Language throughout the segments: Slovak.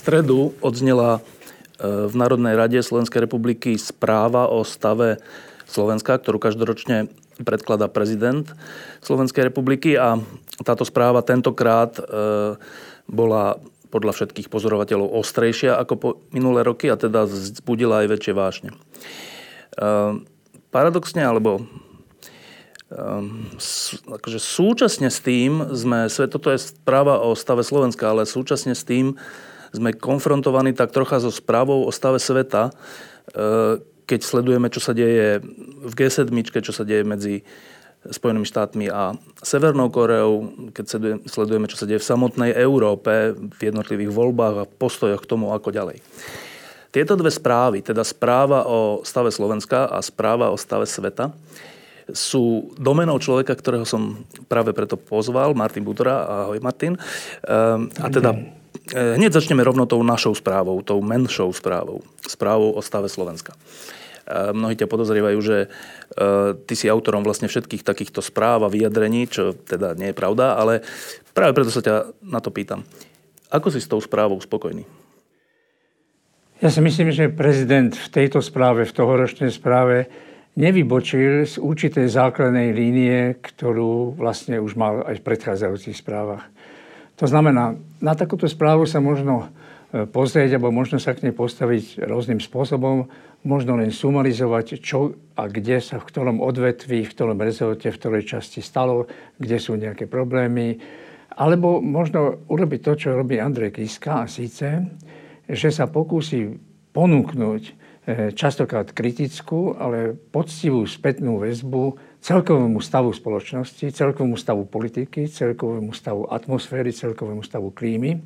Stredu odznela e, v Národnej rade Slovenskej republiky správa o stave Slovenska, ktorú každoročne predkladá prezident Slovenskej republiky a táto správa tentokrát e, bola podľa všetkých pozorovateľov ostrejšia ako po minulé roky a teda zbudila aj väčšie vášne. E, paradoxne, alebo akože súčasne s tým sme, toto je správa o stave Slovenska, ale súčasne s tým sme konfrontovaní tak trocha so správou o stave sveta, e, keď sledujeme, čo sa deje v G7, čo sa deje medzi Spojenými štátmi a Severnou Koreou, keď sledujeme, čo sa deje v samotnej Európe, v jednotlivých voľbách a postojoch k tomu, ako ďalej. Tieto dve správy, teda správa o stave Slovenska a správa o stave sveta, sú domenou človeka, ktorého som práve preto pozval, Martin Butora. Ahoj Martin. Ehm, a teda hneď začneme rovno tou našou správou, tou menšou správou, správou o stave Slovenska. Eh, mnohí ťa podozrievajú, že eh, ty si autorom vlastne všetkých takýchto správ a vyjadrení, čo teda nie je pravda, ale práve preto sa ťa na to pýtam. Ako si s tou správou spokojný? Ja si myslím, že prezident v tejto správe, v tohoročnej správe, nevybočil z určitej základnej línie, ktorú vlastne už mal aj v predchádzajúcich správach. To znamená, na takúto správu sa možno e, pozrieť, alebo možno sa k nej postaviť rôznym spôsobom, možno len sumarizovať, čo a kde sa v ktorom odvetví, v ktorom rezorte, v ktorej časti stalo, kde sú nejaké problémy. Alebo možno urobiť to, čo robí Andrej Kiska, a síce, že sa pokúsi ponúknuť e, častokrát kritickú, ale poctivú spätnú väzbu celkovému stavu spoločnosti, celkovému stavu politiky, celkovému stavu atmosféry, celkovému stavu klímy.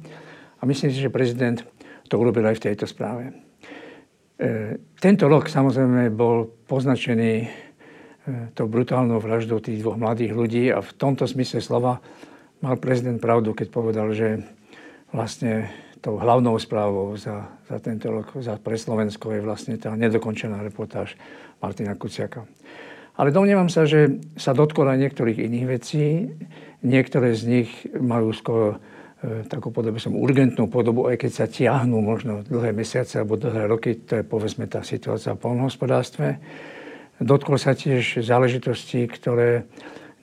A myslím si, že prezident to urobil aj v tejto správe. E, tento rok samozrejme bol poznačený e, tou brutálnou vraždou tých dvoch mladých ľudí a v tomto smysle slova mal prezident pravdu, keď povedal, že vlastne tou hlavnou správou za, za tento rok za pre Slovensko je vlastne tá nedokončená reportáž Martina Kuciaka. Ale domnievam sa, že sa dotkol aj niektorých iných vecí. Niektoré z nich majú skoro e, takú podobu som urgentnú podobu, aj keď sa tiahnú možno dlhé mesiace alebo dlhé roky, to je povedzme tá situácia v polnohospodárstve. Dotkol sa tiež záležitosti, ktoré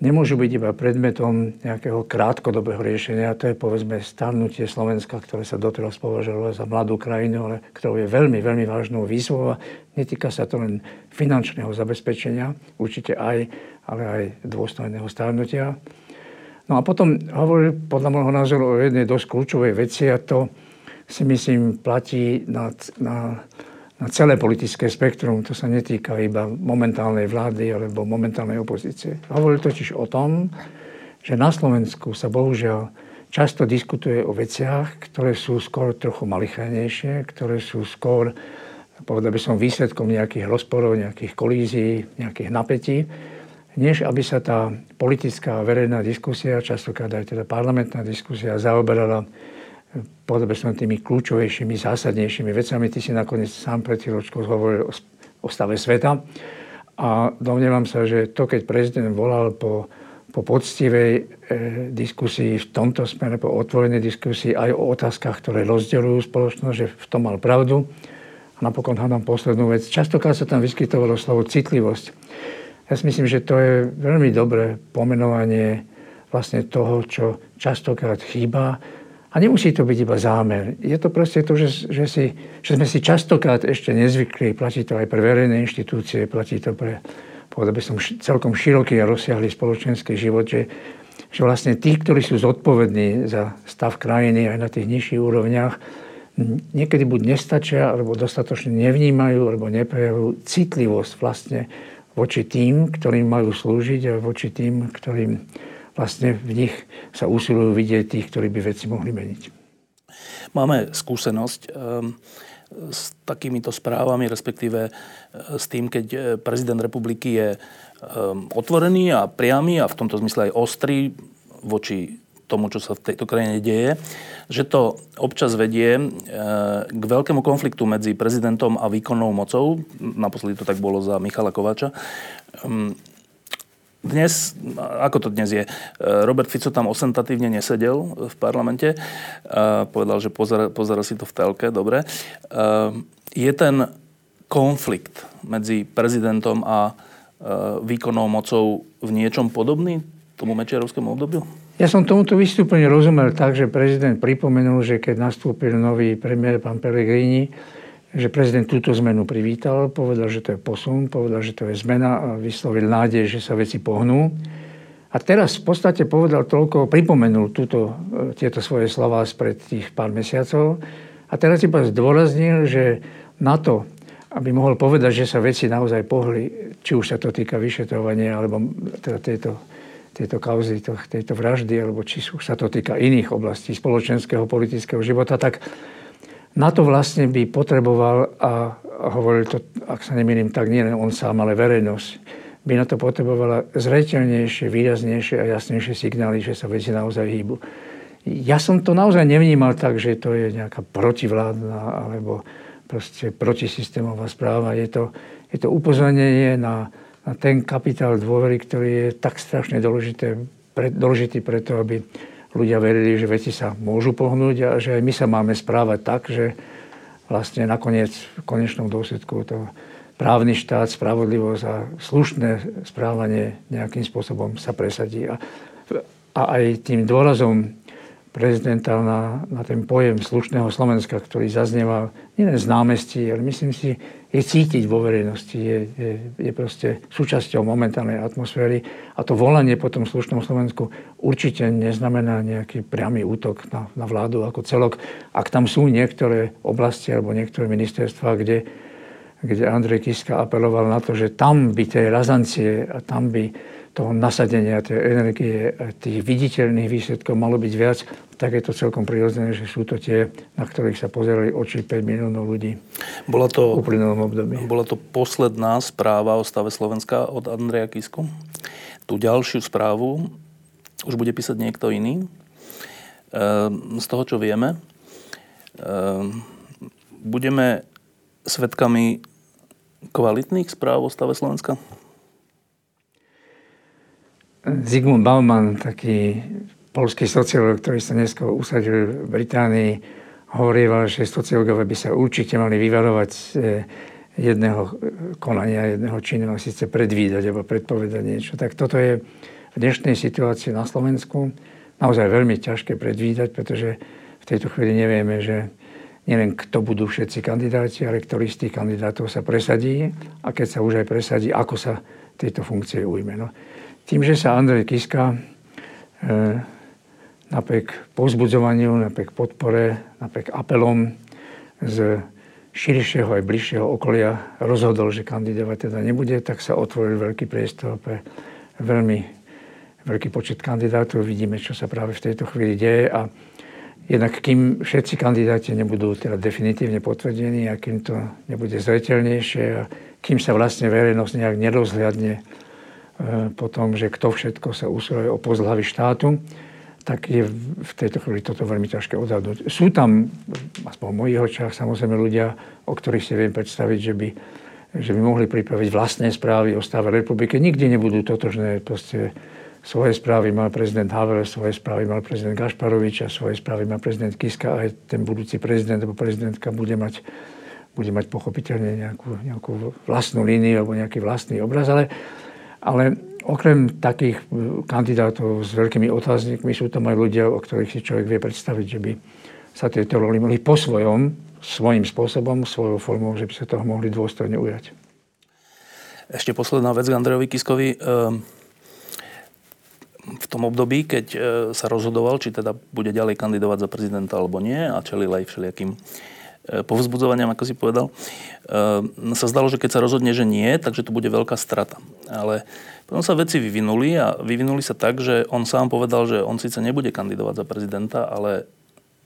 nemôžu byť iba predmetom nejakého krátkodobého riešenia. To je povedzme starnutie Slovenska, ktoré sa doteraz považovalo za mladú krajinu, ale ktorou je veľmi, veľmi vážnou výzvou. Netýka sa to len finančného zabezpečenia, určite aj, ale aj dôstojného starnutia. No a potom hovoril podľa môjho názoru o jednej dosť kľúčovej veci a to si myslím platí na, na na celé politické spektrum. To sa netýka iba momentálnej vlády alebo momentálnej opozície. Hovoril totiž o tom, že na Slovensku sa bohužiaľ často diskutuje o veciach, ktoré sú skôr trochu malichajnejšie, ktoré sú skôr, povedal by som, výsledkom nejakých rozporov, nejakých kolízií, nejakých napätí, než aby sa tá politická verejná diskusia, častokrát aj teda parlamentná diskusia, zaoberala povedal som tými kľúčovejšími, zásadnejšími vecami. Ty si nakoniec sám pred chvíľočkou hovoril o stave sveta. A domnievam sa, že to, keď prezident volal po, po poctivej e, diskusii v tomto smere, po otvorenej diskusii aj o otázkach, ktoré rozdeľujú spoločnosť, že v tom mal pravdu. A napokon hádam poslednú vec. Častokrát sa tam vyskytovalo slovo citlivosť. Ja si myslím, že to je veľmi dobré pomenovanie vlastne toho, čo častokrát chýba a nemusí to byť iba zámer. Je to proste to, že, že, si, že sme si častokrát ešte nezvykli, platí to aj pre verejné inštitúcie, platí to pre, povedal by som, celkom široký a rozsiahlý spoločenský život, že, že vlastne tí, ktorí sú zodpovední za stav krajiny aj na tých nižších úrovniach, niekedy buď nestačia, alebo dostatočne nevnímajú, alebo neprejavujú citlivosť vlastne voči tým, ktorým majú slúžiť a voči tým, ktorým vlastne v nich sa usilujú vidieť tých, ktorí by veci mohli meniť. Máme skúsenosť um, s takýmito správami, respektíve e, s tým, keď e, prezident republiky je um, otvorený a priamy a v tomto zmysle aj ostrý voči tomu, čo sa v tejto krajine deje, že to občas vedie e, k veľkému konfliktu medzi prezidentom a výkonnou mocou. Naposledy to tak bolo za Michala Kováča. Dnes, ako to dnes je, e, Robert Fico tam osentatívne nesedel v parlamente. Povedal, že pozera, pozera si to v telke, dobre. Je ten konflikt medzi prezidentom a výkonnou mocou v niečom podobný tomu Mečiarovskému obdobiu? Ja som tomuto vystúpeniu rozumel tak, že prezident pripomenul, že keď nastúpil nový premiér, pán Pellegrini, že prezident túto zmenu privítal, povedal, že to je posun, povedal, že to je zmena a vyslovil nádej, že sa veci pohnú. A teraz v podstate povedal toľko, pripomenul túto, e, tieto svoje slova spred tých pár mesiacov a teraz iba zdôraznil, že na to, aby mohol povedať, že sa veci naozaj pohli, či už sa to týka vyšetrovania alebo teda tejto tejto kauzy, to, tejto vraždy, alebo či sú, sa to týka iných oblastí spoločenského, politického života, tak na to vlastne by potreboval, a hovoril to, ak sa nemýlim, tak nie len on sám, ale verejnosť, by na to potrebovala zreteľnejšie, výraznejšie a jasnejšie signály, že sa veci naozaj hýbu. Ja som to naozaj nevnímal tak, že to je nejaká protivládna alebo proste protisystémová správa. Je to, je to upozornenie na a ten kapitál dôvery, ktorý je tak strašne dôležité, pre, dôležitý preto, aby ľudia verili, že veci sa môžu pohnúť a že aj my sa máme správať tak, že vlastne nakoniec v konečnom dôsledku to právny štát, spravodlivosť a slušné správanie nejakým spôsobom sa presadí. A, a aj tým dôrazom prezidenta na, na ten pojem slušného Slovenska, ktorý zaznieval nielen z námestí, ale myslím si, je cítiť vo verejnosti, je, je, je proste súčasťou momentálnej atmosféry a to volanie po tom slušnom Slovensku určite neznamená nejaký priamy útok na, na vládu ako celok. Ak tam sú niektoré oblasti alebo niektoré ministerstva, kde, kde Andrej Kiska apeloval na to, že tam by tej razancie a tam by toho nasadenia, tej energie, tých viditeľných výsledkov malo byť viac, tak je to celkom prirodzené, že sú to tie, na ktorých sa pozerali oči 5 miliónov ľudí bola to, v uplynulom období. Bola to posledná správa o stave Slovenska od Andreja Kisku. Tú ďalšiu správu už bude písať niekto iný. Ehm, z toho, čo vieme, ehm, budeme svetkami kvalitných správ o stave Slovenska? Zygmunt Bauman, taký polský sociológ, ktorý sa dnes usadil v Británii, hovoril, že sociológovia by sa určite mali vyvarovať e, jedného konania, jedného činu, a síce predvídať alebo predpovedať niečo. Tak toto je v dnešnej situácii na Slovensku naozaj veľmi ťažké predvídať, pretože v tejto chvíli nevieme, že nielen kto budú všetci kandidáti, ale ktorý z tých kandidátov sa presadí a keď sa už aj presadí, ako sa tejto funkcie ujme. No, tým, že sa Andrej Kiska e, napriek povzbudzovaniu, napriek podpore, napriek apelom z širšieho aj bližšieho okolia rozhodol, že kandidovať teda nebude, tak sa otvoril veľký priestor pre veľmi veľký počet kandidátov. Vidíme, čo sa práve v tejto chvíli deje a jednak kým všetci kandidáti nebudú teda definitívne potvrdení a kým to nebude zretelnejšie a kým sa vlastne verejnosť nejak nerozhľadne E, potom, že kto všetko sa usiluje o post hlavy štátu, tak je v tejto chvíli toto veľmi ťažké odhadnúť. Sú tam, aspoň v mojich očiach, samozrejme ľudia, o ktorých si viem predstaviť, že by, že by mohli pripraviť vlastné správy o stave republiky. Nikdy nebudú totožné. Proste svoje správy mal prezident Havel, svoje správy mal prezident Gašparovič a svoje správy mal prezident Kiska. Aj ten budúci prezident alebo prezidentka bude mať, bude mať pochopiteľne nejakú, nejakú vlastnú líniu alebo nejaký vlastný obraz. Ale ale okrem takých e, kandidátov s veľkými otáznikmi sú tam aj ľudia, o ktorých si človek vie predstaviť, že by sa tieto roli mohli po svojom, svojím spôsobom, svojou formou, že by sa toho mohli dôstojne ujať. Ešte posledná vec k Andrejovi Kiskovi. Ehm, v tom období, keď e, sa rozhodoval, či teda bude ďalej kandidovať za prezidenta alebo nie a čelil aj všelijakým povzbudzovaniam, ako si povedal, sa zdalo, že keď sa rozhodne, že nie, takže to bude veľká strata. Ale potom sa veci vyvinuli a vyvinuli sa tak, že on sám povedal, že on síce nebude kandidovať za prezidenta, ale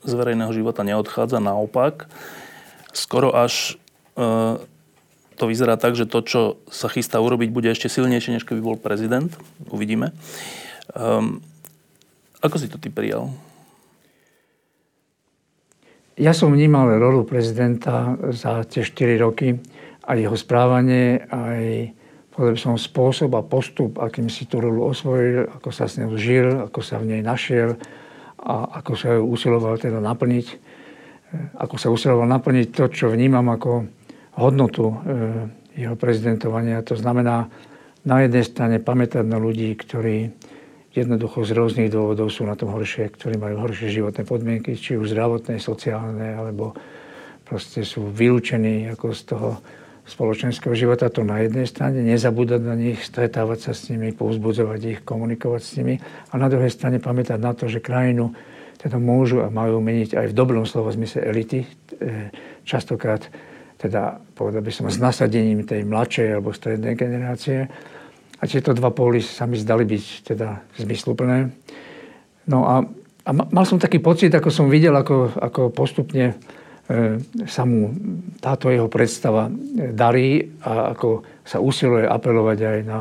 z verejného života neodchádza, naopak. Skoro až to vyzerá tak, že to, čo sa chystá urobiť, bude ešte silnejšie, než keby bol prezident. Uvidíme. Um, ako si to ty prijal? Ja som vnímal rolu prezidenta za tie 4 roky a jeho správanie, aj povedal som spôsob a postup, akým si tú rolu osvojil, ako sa s ňou žil, ako sa v nej našiel a ako sa ju usiloval teda naplniť. Ako sa usiloval naplniť to, čo vnímam ako hodnotu e, jeho prezidentovania. To znamená na jednej strane pamätať na ľudí, ktorí jednoducho z rôznych dôvodov sú na tom horšie, ktorí majú horšie životné podmienky, či už zdravotné, sociálne, alebo proste sú vylúčení ako z toho spoločenského života, to na jednej strane, nezabúdať na nich, stretávať sa s nimi, povzbudzovať ich, komunikovať s nimi a na druhej strane pamätať na to, že krajinu teda môžu a majú meniť aj v dobrom slovo zmysle elity. E, častokrát teda povedal by som s nasadením tej mladšej alebo strednej generácie a tieto dva póly sa mi zdali byť teda zmysluplné. No a, a mal som taký pocit, ako som videl, ako, ako postupne e, sa mu táto jeho predstava e, darí a ako sa usiluje apelovať aj na,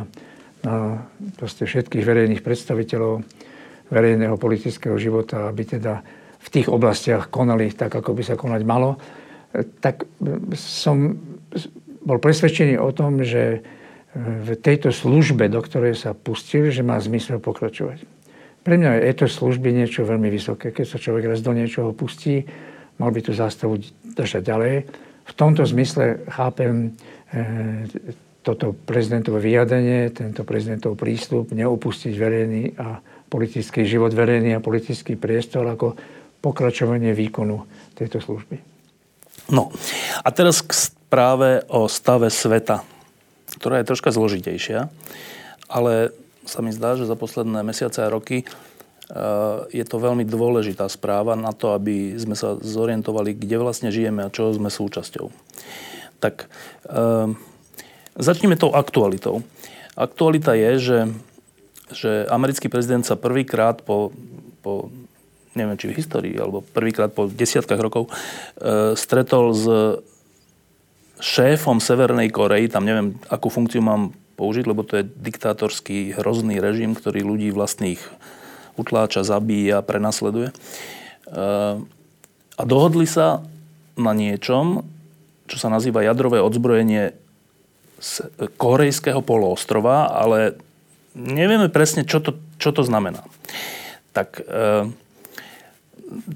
na všetkých verejných predstaviteľov verejného politického života, aby teda v tých oblastiach konali tak, ako by sa konať malo, e, tak som bol presvedčený o tom, že v tejto službe, do ktorej sa pustil, že má zmysel pokračovať. Pre mňa je to služby niečo veľmi vysoké. Keď sa človek raz do niečoho pustí, mal by tú zástavu držať ďalej. V tomto zmysle chápem e, toto prezidentové vyjadenie, tento prezidentov prístup, neopustiť verejný a politický život, verejný a politický priestor ako pokračovanie výkonu tejto služby. No a teraz k správe o stave sveta ktorá je troška zložitejšia, ale sa mi zdá, že za posledné mesiace a roky e, je to veľmi dôležitá správa na to, aby sme sa zorientovali, kde vlastne žijeme a čo sme súčasťou. Tak e, začneme tou aktualitou. Aktualita je, že, že americký prezident sa prvýkrát po, po neviem či v histórii, alebo prvýkrát po desiatkách rokov e, stretol s šéfom Severnej Korei, tam neviem, akú funkciu mám použiť, lebo to je diktátorský hrozný režim, ktorý ľudí vlastných utláča, zabíja, prenasleduje. A dohodli sa na niečom, čo sa nazýva jadrové odzbrojenie z korejského poloostrova, ale nevieme presne, čo to, čo to znamená. Tak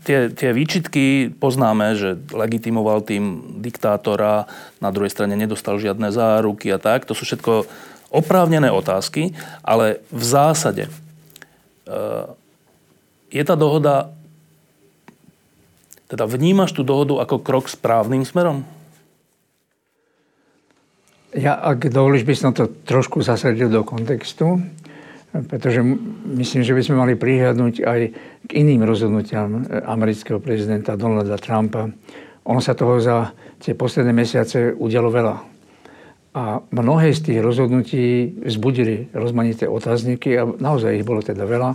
tie, tie výčitky poznáme, že legitimoval tým diktátora, na druhej strane nedostal žiadne záruky a tak. To sú všetko oprávnené otázky, ale v zásade e, je tá dohoda, teda vnímaš tú dohodu ako krok správnym smerom? Ja, ak dovolíš, by som to trošku zasadil do kontextu pretože myslím, že by sme mali prihľadnúť aj k iným rozhodnutiam e, amerického prezidenta Donalda Trumpa. On sa toho za tie posledné mesiace udialo veľa. A mnohé z tých rozhodnutí vzbudili rozmanité otázniky a naozaj ich bolo teda veľa.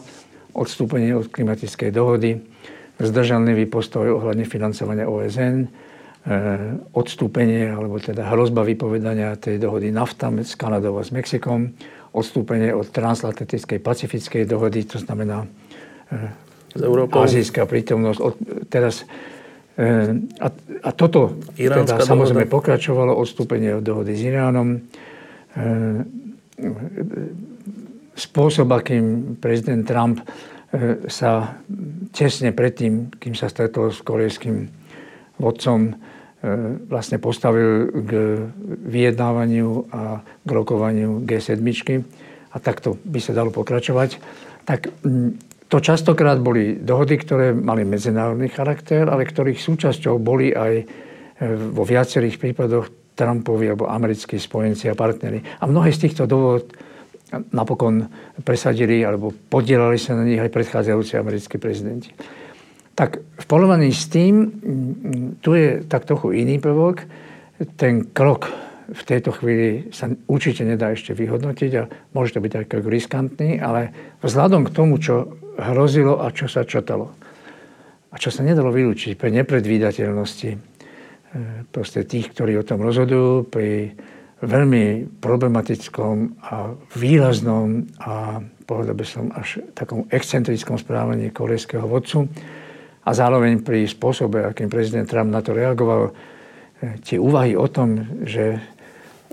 Odstúpenie od klimatickej dohody, zdržanlivý postoj ohľadne financovania OSN, e, odstúpenie alebo teda hrozba vypovedania tej dohody NAFTA s Kanadou a s Mexikom, odstúpenie od transatlantickej pacifickej dohody, to znamená e, azijská prítomnosť. Od, teraz, e, a, a toto Iránska teda, samozrejme pokračovalo, odstúpenie od dohody s Iránom. E, spôsob, akým prezident Trump sa tesne predtým, kým sa stretol s korejským vodcom, vlastne postavil k vyjednávaniu a k rokovaniu G7 a takto by sa dalo pokračovať. Tak to častokrát boli dohody, ktoré mali medzinárodný charakter, ale ktorých súčasťou boli aj e, vo viacerých prípadoch Trumpovi alebo americkí spojenci a partnery. A mnohé z týchto dôvod napokon presadili alebo podielali sa na nich aj predchádzajúci americkí prezidenti. Tak v porovnaní s tým, tu je tak trochu iný prvok. Ten krok v tejto chvíli sa určite nedá ešte vyhodnotiť a môže to byť aj riskantný, ale vzhľadom k tomu, čo hrozilo a čo sa čotalo a čo sa nedalo vylúčiť pre nepredvídateľnosti e, proste tých, ktorí o tom rozhodujú, pri veľmi problematickom a výraznom a povedal by som až takom excentrickom správaní korejského vodcu a zároveň pri spôsobe, akým prezident Trump na to reagoval, e, tie úvahy o tom, že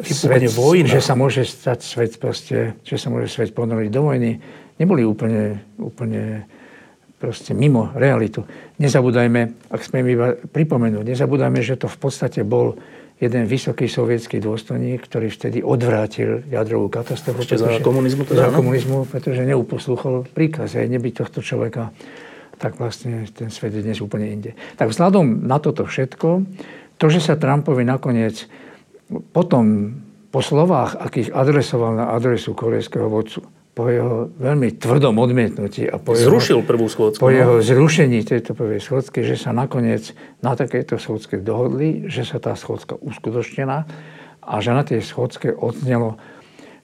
svet, vojna. že sa môže stať svet proste, že sa môže svet ponoriť do vojny, neboli úplne, úplne proste mimo realitu. Nezabúdajme, ak smiem iba pripomenúť, nezabúdajme, že to v podstate bol jeden vysoký sovietský dôstojník, ktorý vtedy odvrátil jadrovú katastrofu. Ešte za komunizmu teda? Za komunizmu, pretože neuposlúchol príkaz, aj nebyť tohto človeka, tak vlastne ten svet je dnes úplne inde. Tak vzhľadom na toto všetko, to, že sa Trumpovi nakoniec potom po slovách, akých adresoval na adresu korejského vodcu, po jeho veľmi tvrdom odmietnutí a po Zrušil jeho, prvú schôdzku. Po no? jeho zrušení tejto prvej schôdzky, že sa nakoniec na takejto schôdzke dohodli, že sa tá schôdzka uskutočnená a že na tej schôdzke odznelo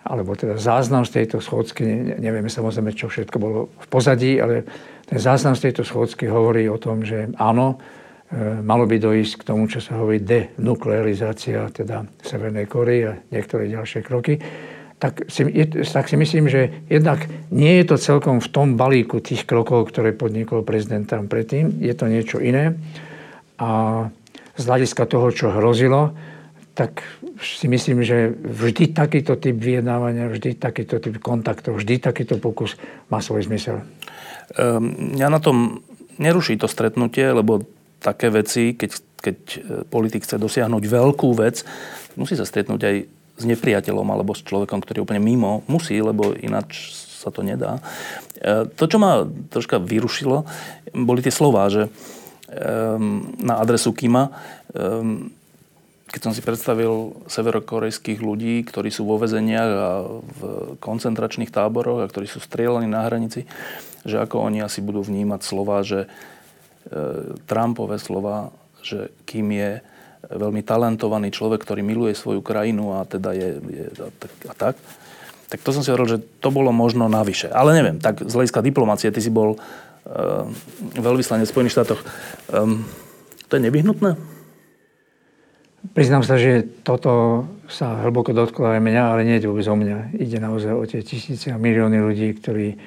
alebo teda záznam z tejto schôdzky, nevieme samozrejme, čo všetko bolo v pozadí, ale ten záznam z tejto schôdzky hovorí o tom, že áno, E, malo by dojsť k tomu, čo sa hovorí denuklearizácia, teda Severnej Korei a niektoré ďalšie kroky, tak si, tak si myslím, že jednak nie je to celkom v tom balíku tých krokov, ktoré podnikol prezident tam predtým. Je to niečo iné. A z hľadiska toho, čo hrozilo, tak si myslím, že vždy takýto typ vyjednávania, vždy takýto typ kontaktov, vždy takýto pokus má svoj zmysel. Um, ja na tom neruší to stretnutie, lebo také veci, keď, keď e, politik chce dosiahnuť veľkú vec, musí sa stretnúť aj s nepriateľom alebo s človekom, ktorý je úplne mimo. Musí, lebo ináč sa to nedá. E, to, čo ma troška vyrušilo, boli tie slová, že na adresu Kima, keď som si predstavil severokorejských ľudí, ktorí sú vo vezeniach a v koncentračných táboroch a ktorí sú strieľaní na hranici, že ako oni asi budú vnímať slova, že E, Trumpové slova, že kým je veľmi talentovaný človek, ktorý miluje svoju krajinu a teda je, je a, tak, a tak, tak to som si hovoril, že to bolo možno navyše. Ale neviem, tak z hľadiska diplomácie, ty si bol uh, veľvyslanec v Spojených štátoch. Um, to je nevyhnutné? Priznám sa, že toto sa hlboko dotklo aj mňa, ale nie je vôbec o mňa. Ide naozaj o tie tisíce a milióny ľudí, ktorí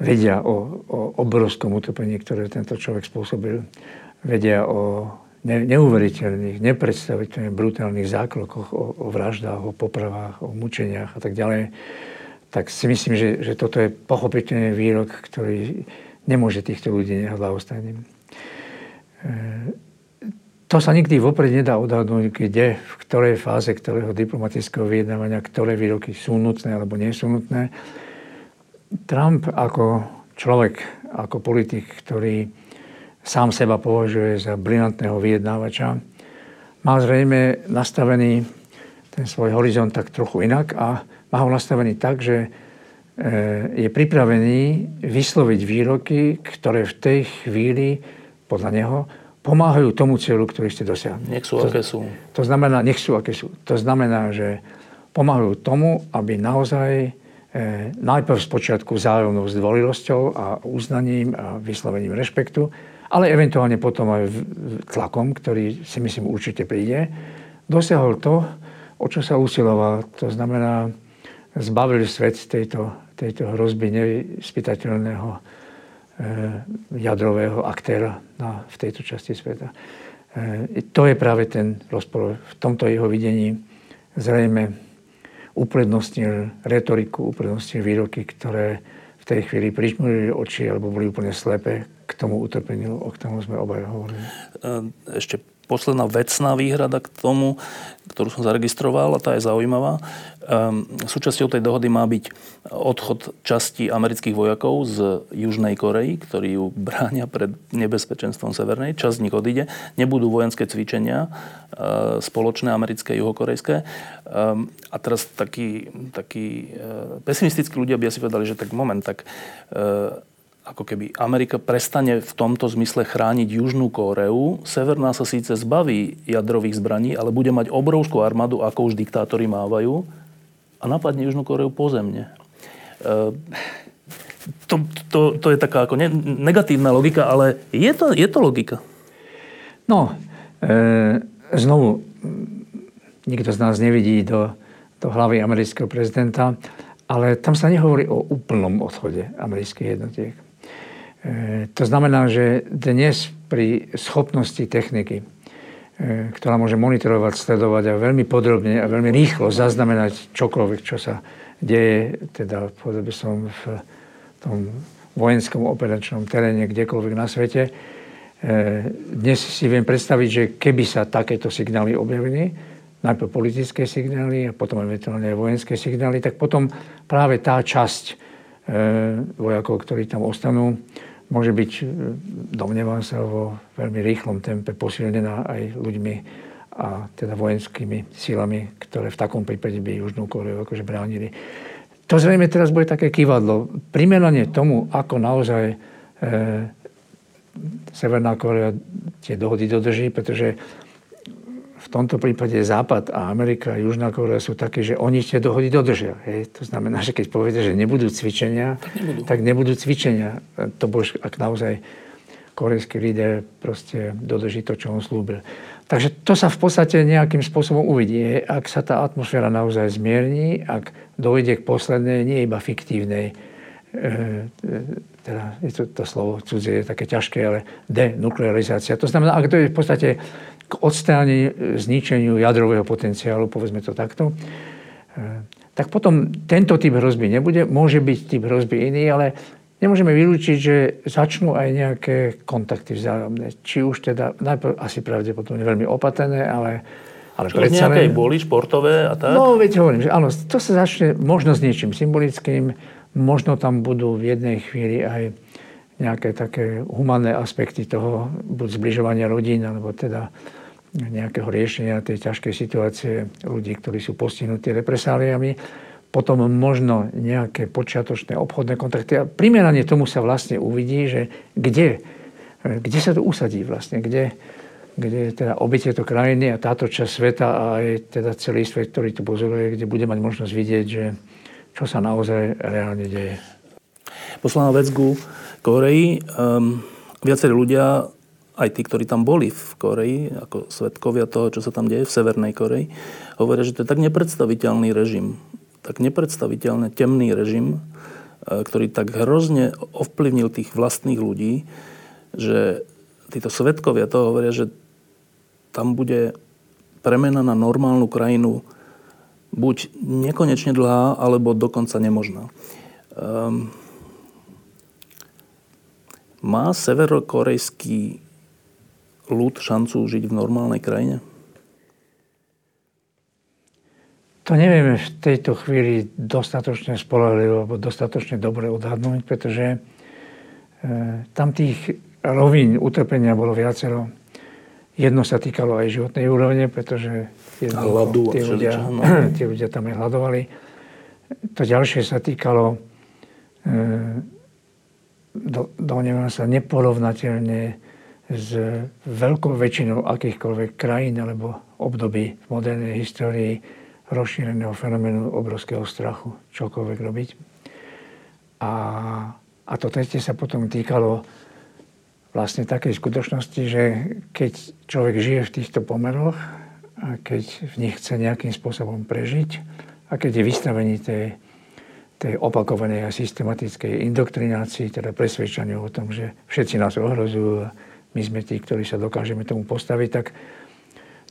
vedia o, o obrovskom utopení, ktoré tento človek spôsobil. Vedia o ne, neuveriteľných, nepredstaviteľných, brutálnych zákrokoch, o, o vraždách, o popravách, o mučeniach a tak ďalej. Tak si myslím, že, že toto je pochopiteľný výrok, ktorý nemôže týchto ľudí nehať ľahostajným. E, to sa nikdy vopred nedá odhadnúť, kde, v ktorej fáze ktorého diplomatického vyjednávania, ktoré výroky sú nutné alebo nie sú nutné. Trump ako človek, ako politik, ktorý sám seba považuje za brilantného vyjednávača, mal zrejme nastavený ten svoj horizont tak trochu inak a má ho nastavený tak, že e, je pripravený vysloviť výroky, ktoré v tej chvíli, podľa neho, pomáhajú tomu cieľu, ktorý ste dosiahli. Nech sú, to, aké sú. To znamená, nech sú, aké sú. To znamená, že pomáhajú tomu, aby naozaj E, najprv z počiatku vzájomnou zdvorilosťou a uznaním a vyslovením rešpektu, ale eventuálne potom aj tlakom, ktorý si myslím určite príde, dosiahol to, o čo sa usiloval. To znamená, zbavil svet tejto, tejto hrozby nevyspytateľného jadrového aktéra na, v tejto časti sveta. E, to je práve ten rozpor. V tomto jeho videní zrejme uprednostnil retoriku, uprednostnil výroky, ktoré v tej chvíli prižmurili oči alebo boli úplne slepé k tomu utrpeniu, o ktorom sme obaja hovorili. Ešte posledná vecná výhrada k tomu, ktorú som zaregistroval, a tá je zaujímavá. Um, súčasťou tej dohody má byť odchod časti amerických vojakov z Južnej Korei, ktorí ju bránia pred nebezpečenstvom Severnej. Časť z nich odíde. Nebudú vojenské cvičenia uh, spoločné americké, juhokorejské. Um, a teraz takí, takí uh, pesimistickí ľudia by asi povedali, že tak moment, tak uh, ako keby Amerika prestane v tomto zmysle chrániť Južnú Kóreu. Severná sa síce zbaví jadrových zbraní, ale bude mať obrovskú armádu, ako už diktátori mávajú a napadne Južnú Kóreu pozemne. E, to, to, to je taká ako ne, negatívna logika, ale je to, je to logika? No, e, znovu, nikto z nás nevidí do, do hlavy amerického prezidenta, ale tam sa nehovorí o úplnom odchode amerických jednotiek. E, to znamená, že dnes pri schopnosti techniky, e, ktorá môže monitorovať, sledovať a veľmi podrobne a veľmi rýchlo zaznamenať čokoľvek, čo sa deje, teda povedal som v tom vojenskom operačnom teréne kdekoľvek na svete. E, dnes si viem predstaviť, že keby sa takéto signály objavili, najprv politické signály a potom eventuálne vojenské signály, tak potom práve tá časť vojakov, ktorí tam ostanú, môže byť, e, domnievam sa, vo veľmi rýchlom tempe posilnená aj ľuďmi a teda vojenskými sílami, ktoré v takom prípade by Južnú Koreu akože bránili. To zrejme teraz bude také kývadlo. Primerane tomu, ako naozaj e, Severná Korea tie dohody dodrží, pretože tomto prípade Západ a Amerika a Južná Korea sú také, že oni tie dohody dodržia. Hej. To znamená, že keď povedia, že nebudú cvičenia, tak nebudú, tak nebudú cvičenia. To bol, ak naozaj korejský líder proste dodrží to, čo on slúbil. Takže to sa v podstate nejakým spôsobom uvidí. Ak sa tá atmosféra naozaj zmierni, ak dojde k poslednej, nie iba fiktívnej, e, e, teda je to, to slovo cudzie je také ťažké, ale denuklearizácia. To znamená, ak to je v podstate k odstráneniu, e, zničeniu jadrového potenciálu, povedzme to takto, e, tak potom tento typ hrozby nebude. Môže byť typ hrozby iný, ale nemôžeme vylúčiť, že začnú aj nejaké kontakty vzájomné. Či už teda, najprv asi pravdepodobne veľmi opatrné, ale, ale Čo predsa nejaké boli športové a tak? No, veď hovorím, že áno, to sa začne možno s niečím symbolickým, možno tam budú v jednej chvíli aj nejaké také humanné aspekty toho, buď zbližovania rodín, alebo teda nejakého riešenia tej ťažkej situácie ľudí, ktorí sú postihnutí represáliami. Potom možno nejaké počiatočné obchodné kontakty. A primerane tomu sa vlastne uvidí, že kde, kde sa to usadí vlastne, kde, kde teda obi tieto krajiny a táto časť sveta a aj teda celý svet, ktorý tu pozoruje, kde bude mať možnosť vidieť, že čo sa naozaj reálne deje. Poslaná Vecgu, Koreji. Um, viacerí ľudia, aj tí, ktorí tam boli v Koreji, ako svetkovia toho, čo sa tam deje v Severnej Koreji, hovoria, že to je tak nepredstaviteľný režim, tak nepredstaviteľne temný režim, e, ktorý tak hrozne ovplyvnil tých vlastných ľudí, že títo svetkovia toho hovoria, že tam bude premena na normálnu krajinu buď nekonečne dlhá, alebo dokonca nemožná. Um, má severokorejský ľud šancu žiť v normálnej krajine? To nevieme v tejto chvíli dostatočne spolahlivo alebo dostatočne dobre odhadnúť, pretože e, tam tých rovín utrpenia bolo viacero. Jedno sa týkalo aj životnej úrovne, pretože Hladu tí, ľudia, no. tí ľudia tam aj hľadovali. To ďalšie sa týkalo e, do, domnievam sa, neporovnateľne s veľkou väčšinou akýchkoľvek krajín alebo období v modernej histórii rozšíreného fenoménu obrovského strachu čokoľvek robiť. A, a to tretie sa potom týkalo vlastne takej skutočnosti, že keď človek žije v týchto pomeroch a keď v nich chce nejakým spôsobom prežiť a keď je vystavený tej tej opakovanej a systematickej indoktrinácii, teda presvedčaniu o tom, že všetci nás ohrozujú a my sme tí, ktorí sa dokážeme tomu postaviť, tak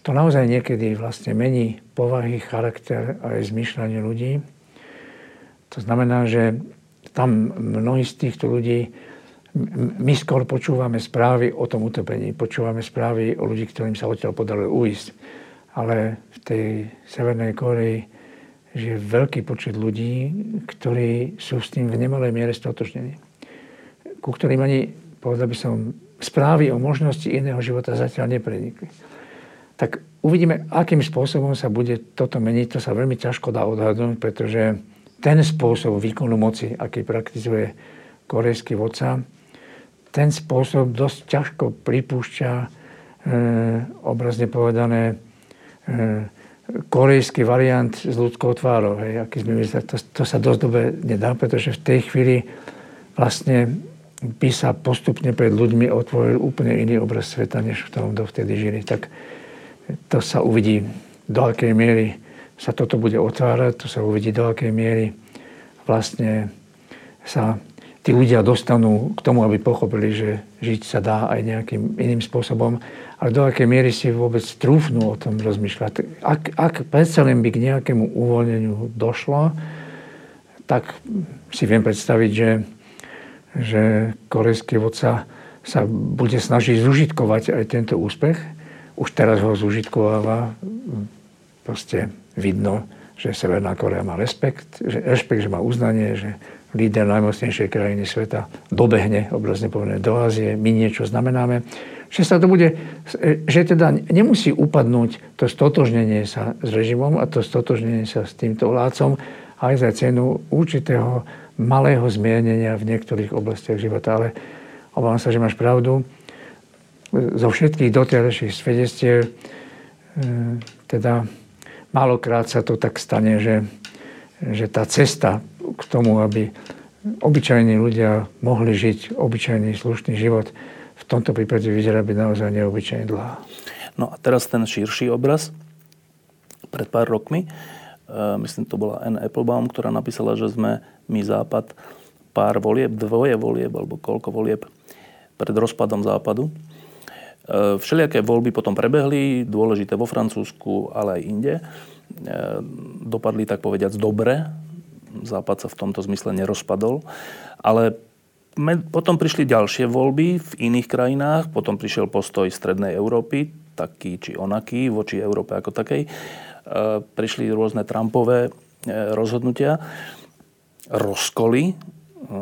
to naozaj niekedy vlastne mení povahy, charakter a aj zmyšľanie ľudí. To znamená, že tam mnohí z týchto ľudí, my skôr počúvame správy o tom utrpení, počúvame správy o ľudí, ktorým sa odtiaľ podarilo uísť. Ale v tej Severnej Koreji je veľký počet ľudí, ktorí sú s tým v nemalej miere stotožnení. Ku ktorým ani, povedal by som, správy o možnosti iného života zatiaľ neprenikli. Tak uvidíme, akým spôsobom sa bude toto meniť. To sa veľmi ťažko dá odhadnúť, pretože ten spôsob výkonu moci, aký praktizuje korejský vodca, ten spôsob dosť ťažko pripúšťa e, obrazne povedané e, korejský variant s ľudskou tvárou. Hej, aký sme mysleli, to, to sa dosť dobre nedá, pretože v tej chvíli vlastne by sa postupne pred ľuďmi otvoril úplne iný obraz sveta, než v ktorom dovtedy žili. Tak to sa uvidí, do akej miery sa toto bude otvárať, to sa uvidí, do akej miery vlastne sa tí ľudia dostanú k tomu, aby pochopili, že žiť sa dá aj nejakým iným spôsobom, ale do akej miery si vôbec trúfnú o tom rozmýšľať. Ak, ak predsa len by k nejakému uvoľneniu došlo, tak si viem predstaviť, že, že korejský vodca sa bude snažiť zužitkovať aj tento úspech. Už teraz ho zužitkováva. Proste vidno, že Severná Korea má rešpekt, že, rešpekt, že má uznanie, že líder najmocnejšej krajiny sveta dobehne, obrazne povedané, do Ázie, my niečo znamenáme, že sa to bude, že teda nemusí upadnúť to stotožnenie sa s režimom a to stotožnenie sa s týmto vládcom aj za cenu určitého malého zmienenia v niektorých oblastiach života. Ale obávam sa, že máš pravdu. Zo všetkých doterajších svedectiev e, teda málokrát sa to tak stane, že, že tá cesta k tomu, aby obyčajní ľudia mohli žiť obyčajný slušný život, v tomto prípade vyzerá byť naozaj neobyčajne dlhá. No a teraz ten širší obraz. Pred pár rokmi, e, myslím, to bola Anne Applebaum, ktorá napísala, že sme my Západ pár volieb, dvoje volieb, alebo koľko volieb pred rozpadom Západu. E, všelijaké voľby potom prebehli, dôležité vo Francúzsku, ale aj inde. E, dopadli tak povediac dobre, Západ sa v tomto zmysle nerozpadol. Ale potom prišli ďalšie voľby v iných krajinách, potom prišiel postoj Strednej Európy, taký či onaký, voči Európe ako takej. E, prišli rôzne Trumpové e, rozhodnutia, rozkoly. E,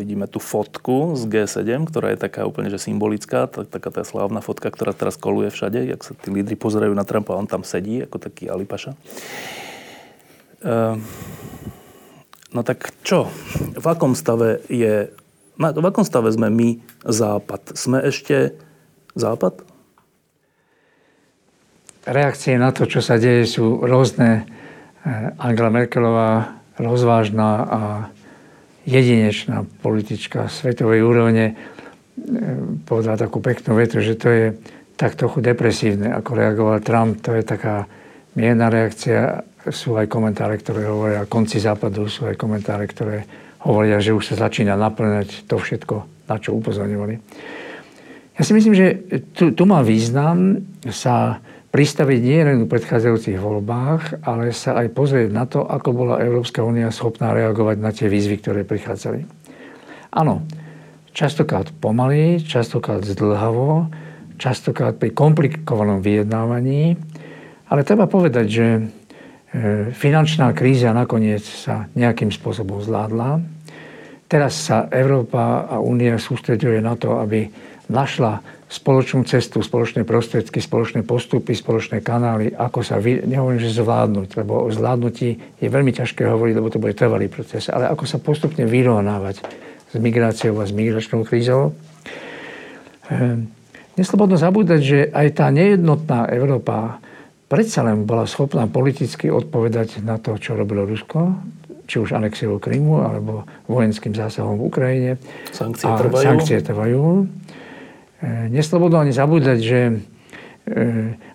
vidíme tu fotku z G7, ktorá je taká úplne že symbolická, taká tá slávna fotka, ktorá teraz koluje všade, jak sa tí lídry pozerajú na Trumpa, on tam sedí ako taký alipaša. No tak čo? V akom stave je... V akom stave sme my Západ? Sme ešte Západ? Reakcie na to, čo sa deje, sú rôzne. Eh, Angela Merkelová rozvážna a jedinečná politička svetovej úrovne eh, povedala takú peknú vetu, že to je tak trochu depresívne, ako reagoval Trump. To je taká mierna reakcia sú aj komentáre, ktoré hovoria konci západu, sú aj komentáre, ktoré hovoria, že už sa začína naplňať to všetko, na čo upozorňovali. Ja si myslím, že tu, tu má význam sa pristaviť nie v predchádzajúcich voľbách, ale sa aj pozrieť na to, ako bola Európska únia schopná reagovať na tie výzvy, ktoré prichádzali. Áno, častokrát pomaly, častokrát zdlhavo, častokrát pri komplikovanom vyjednávaní, ale treba povedať, že E, finančná kríza nakoniec sa nejakým spôsobom zvládla. Teraz sa Európa a Únia sústreduje na to, aby našla spoločnú cestu, spoločné prostriedky, spoločné postupy, spoločné kanály, ako sa, vy, nehovorím, že zvládnuť, lebo o zvládnutí je veľmi ťažké hovoriť, lebo to bude trvalý proces, ale ako sa postupne vyrovnávať s migráciou a s migračnou krízou. E, neslobodno zabúdať, že aj tá nejednotná Európa predsa len bola schopná politicky odpovedať na to, čo robilo Rusko, či už anexiou Krymu, alebo vojenským zásahom v Ukrajine. Sankcie a trvajú. Sankcie trvajú. E, neslobodno ani zabúdať, že e,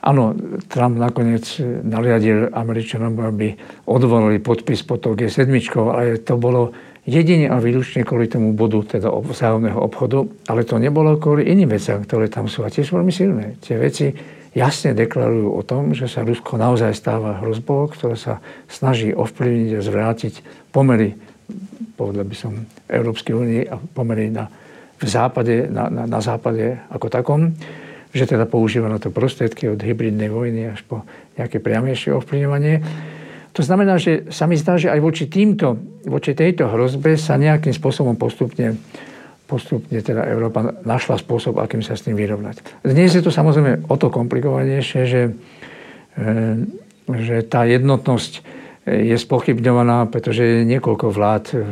áno, Trump nakoniec naliadil Američanom, aby odvolili podpis pod tou G7, ale to bolo jedine a výlučne kvôli tomu bodu teda vzájomného obchodu, ale to nebolo kvôli iným veciam, ktoré tam sú a tiež veľmi silné. Tie veci jasne deklarujú o tom, že sa Rusko naozaj stáva hrozbou, ktorá sa snaží ovplyvniť a zvrátiť pomery, povedal by som, Európskej únie a pomery na, v západe, na, na, na západe ako takom, že teda používa na to prostriedky od hybridnej vojny až po nejaké priamejšie ovplyvňovanie. To znamená, že sa mi zdá, že aj voči, týmto, voči tejto hrozbe sa nejakým spôsobom postupne postupne teda Európa našla spôsob, akým sa s tým vyrovnať. Dnes je to samozrejme o to komplikovanejšie, že, e, že tá jednotnosť je spochybňovaná, pretože je niekoľko vlád v,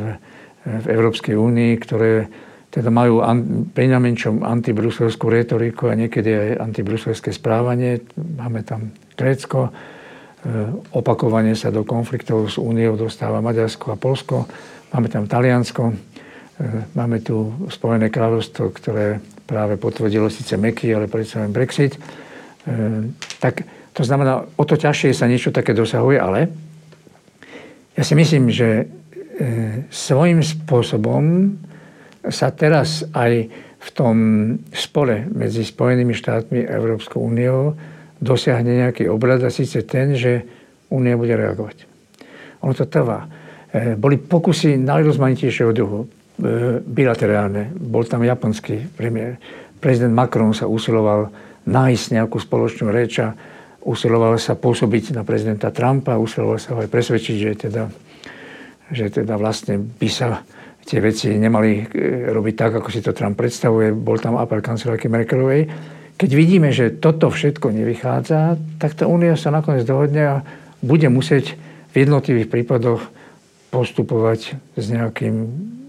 v Európskej únii, ktoré teda majú an, pri antibruselskú retoriku a niekedy aj antibruselské správanie. Máme tam Grécko, opakovane sa do konfliktov s Úniou dostáva Maďarsko a Polsko. Máme tam Taliansko, máme tu Spojené kráľovstvo, ktoré práve potvrdilo síce Meky, ale predsa len Brexit. Tak to znamená, o to ťažšie sa niečo také dosahuje, ale ja si myslím, že e, svojím spôsobom sa teraz aj v tom spole medzi Spojenými štátmi a Európskou úniou dosiahne nejaký obrad a síce ten, že únia bude reagovať. Ono to trvá. E, boli pokusy najrozmanitejšieho druhu, e, bilaterálne. Bol tam japonský premiér. Prezident Macron sa usiloval nájsť nejakú spoločnú reč a usiloval sa pôsobiť na prezidenta Trumpa, usiloval sa ho aj presvedčiť, že teda, že teda vlastne by sa tie veci nemali e, robiť tak, ako si to Trump predstavuje. Bol tam apel kancelárky Merkelovej. Keď vidíme, že toto všetko nevychádza, tak tá únia sa nakoniec dohodne a bude musieť v jednotlivých prípadoch postupovať s nejakým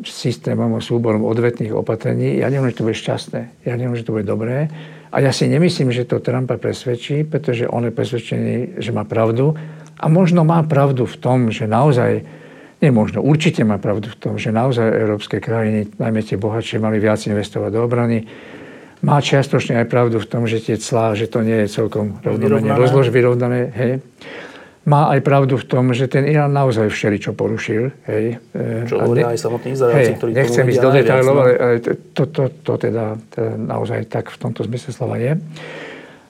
systémom a súborom odvetných opatrení. Ja neviem, že to bude šťastné. Ja neviem, že to bude dobré. A ja si nemyslím, že to Trumpa presvedčí, pretože on je presvedčený, že má pravdu. A možno má pravdu v tom, že naozaj, nie možno, určite má pravdu v tom, že naozaj európske krajiny, najmä tie bohatšie, mali viac investovať do obrany. Má čiastočne aj pravdu v tom, že tie clá, že to nie je celkom rovnomerne rozlož vyrovnané. Hej má aj pravdu v tom, že ten Irán naozaj všeli, čo porušil. Hej. Čo hovoria aj samotní Izraelci, ktorí Nechcem ísť do detailov, no. ale to, to, to teda, teda naozaj tak v tomto zmysle slova je.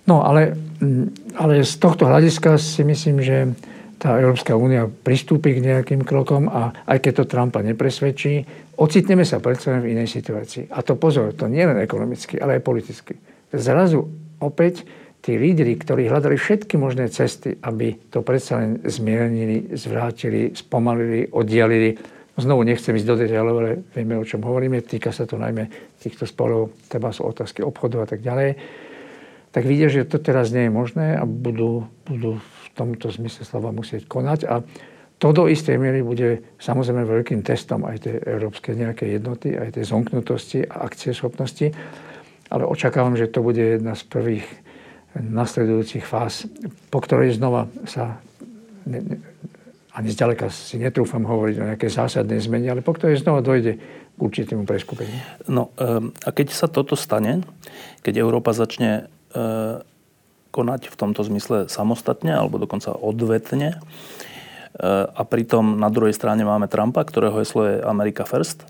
No ale, mm, ale z tohto hľadiska si myslím, že tá Európska únia pristúpi k nejakým krokom a aj keď to Trumpa nepresvedčí, ocitneme sa predsa v inej situácii. A to pozor, to nie len ekonomicky, ale aj politicky. Zrazu opäť tí lídry, ktorí hľadali všetky možné cesty, aby to predsa len zmiernili, zvrátili, spomalili, oddialili. Znovu nechcem ísť do detailov, ale vieme, o čom hovoríme. Týka sa to najmä týchto sporov, treba sú otázky obchodu a tak ďalej. Tak vidia, že to teraz nie je možné a budú, budú v tomto zmysle slova musieť konať. A to do istej miery bude samozrejme veľkým testom aj tej európskej nejakej jednoty, aj tej zomknutosti a akcieschopnosti. Ale očakávam, že to bude jedna z prvých nasledujúcich fáz, po ktorej znova sa ne, ne, ani zďaleka si netrúfam hovoriť o nejaké zásadnej zmene, ale po ktorej znova dojde k určitému preskupeniu. No ehm, a keď sa toto stane, keď Európa začne e, konať v tomto zmysle samostatne alebo dokonca odvetne e, a pritom na druhej strane máme Trumpa, ktorého heslo je America First,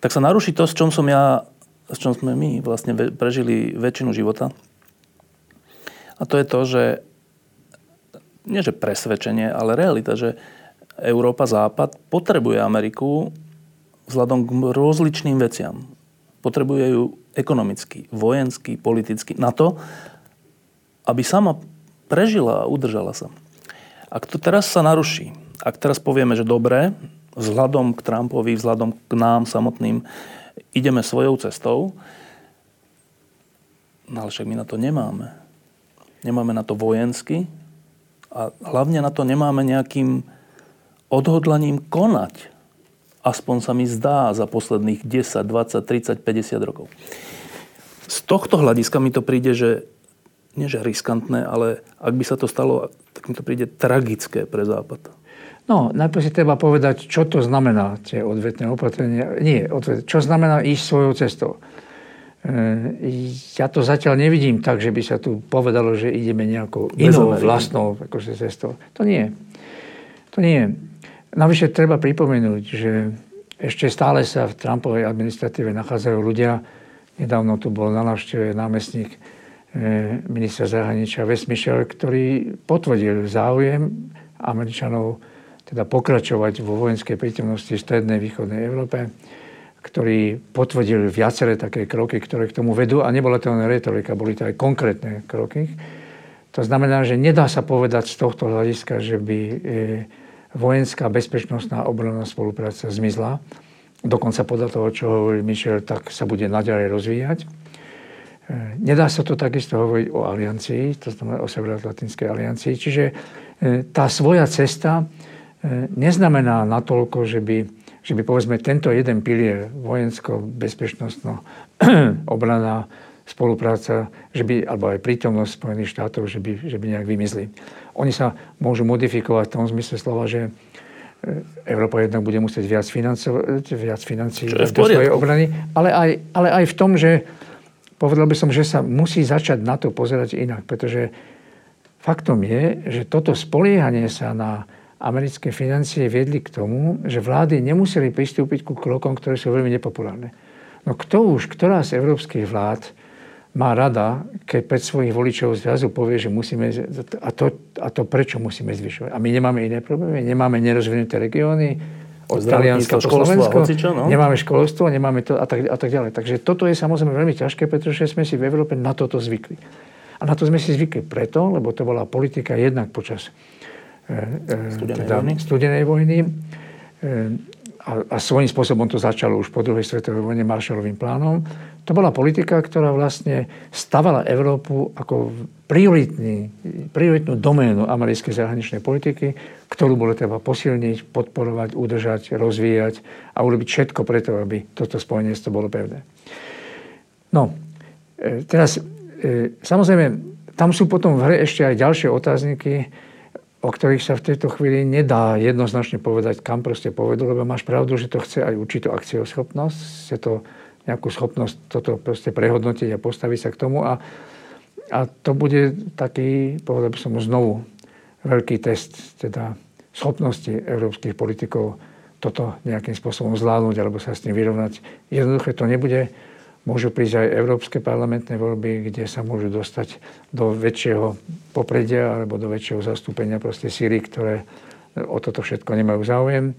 tak sa naruší to, s čom som ja s čom sme my vlastne prežili väčšinu života. A to je to, že nie že presvedčenie, ale realita, že Európa, Západ potrebuje Ameriku vzhľadom k rozličným veciam. Potrebuje ju ekonomicky, vojensky, politicky na to, aby sama prežila a udržala sa. Ak to teraz sa naruší, ak teraz povieme, že dobre, vzhľadom k Trumpovi, vzhľadom k nám samotným, ideme svojou cestou, no ale však my na to nemáme. Nemáme na to vojensky a hlavne na to nemáme nejakým odhodlaním konať. Aspoň sa mi zdá za posledných 10, 20, 30, 50 rokov. Z tohto hľadiska mi to príde, že nie že riskantné, ale ak by sa to stalo, tak mi to príde tragické pre Západ. No, najprv si treba povedať, čo to znamená, tie odvetné opatrenia. Nie, odvet, čo znamená ísť svojou cestou. E, ja to zatiaľ nevidím tak, že by sa tu povedalo, že ideme nejakou inou vlastnou akože, cestou. To nie. To nie. Navyše treba pripomenúť, že ešte stále sa v Trumpovej administratíve nachádzajú ľudia. Nedávno tu bol na návšteve námestník e, ministra zahraničia Wes Michel, ktorý potvrdil záujem Američanov teda pokračovať vo vojenskej prítomnosti v strednej východnej Európe, ktorý potvrdil viaceré také kroky, ktoré k tomu vedú. A nebola to len retorika, boli to aj konkrétne kroky. To znamená, že nedá sa povedať z tohto hľadiska, že by e, vojenská bezpečnostná obranná spolupráca zmizla. Dokonca podľa toho, čo hovorí Michel, tak sa bude naďalej rozvíjať. E, nedá sa to takisto hovoriť o aliancii, to znamená o Severoatlantickej aliancii. Čiže e, tá svoja cesta neznamená natoľko, že by že by povedzme tento jeden pilier vojensko-bezpečnostno obrana, spolupráca, že by, alebo aj prítomnosť Spojených štátov, že by, že by nejak vymizli. Oni sa môžu modifikovať v tom zmysle slova, že e, Európa jednak bude musieť viac, financovať, viac financí do svojej obrany, ale aj, ale aj v tom, že povedal by som, že sa musí začať na to pozerať inak, pretože faktom je, že toto spoliehanie sa na americké financie viedli k tomu, že vlády nemuseli pristúpiť ku krokom, ktoré sú veľmi nepopulárne. No kto už, ktorá z európskych vlád má rada, keď pred svojich voličov zrazu povie, že musíme, a to, a to prečo musíme zvyšovať. A my nemáme iné problémy, nemáme nerozvinuté regióny, od Talianska po Slovensko, no? nemáme školstvo, nemáme to a tak, a tak ďalej. Takže toto je samozrejme veľmi ťažké, pretože sme si v Európe na toto zvykli. A na to sme si zvykli preto, lebo to bola politika jednak počas studenej teda, vojny. Studenej vojny. E, a, a svojím spôsobom to začalo už po druhej svetovej vojne Marshallovým plánom. To bola politika, ktorá vlastne stavala Európu ako prioritný, prioritnú doménu americkej zahraničnej politiky, ktorú bolo treba posilniť, podporovať, udržať, rozvíjať a urobiť všetko preto, aby toto spojenectvo bolo pevné. No, e, teraz samozrejme, tam sú potom v hre ešte aj ďalšie otázniky, o ktorých sa v tejto chvíli nedá jednoznačne povedať, kam proste povedú, lebo máš pravdu, že to chce aj určitú akcioschopnosť, chce to nejakú schopnosť toto proste prehodnotiť a postaviť sa k tomu a, a to bude taký, povedal by som znovu, veľký test, teda schopnosti európskych politikov toto nejakým spôsobom zvládnuť alebo sa s tým vyrovnať. Jednoduché to nebude Môžu prísť aj európske parlamentné voľby, kde sa môžu dostať do väčšieho popredia alebo do väčšieho zastúpenia proste síry, ktoré o toto všetko nemajú záujem. E,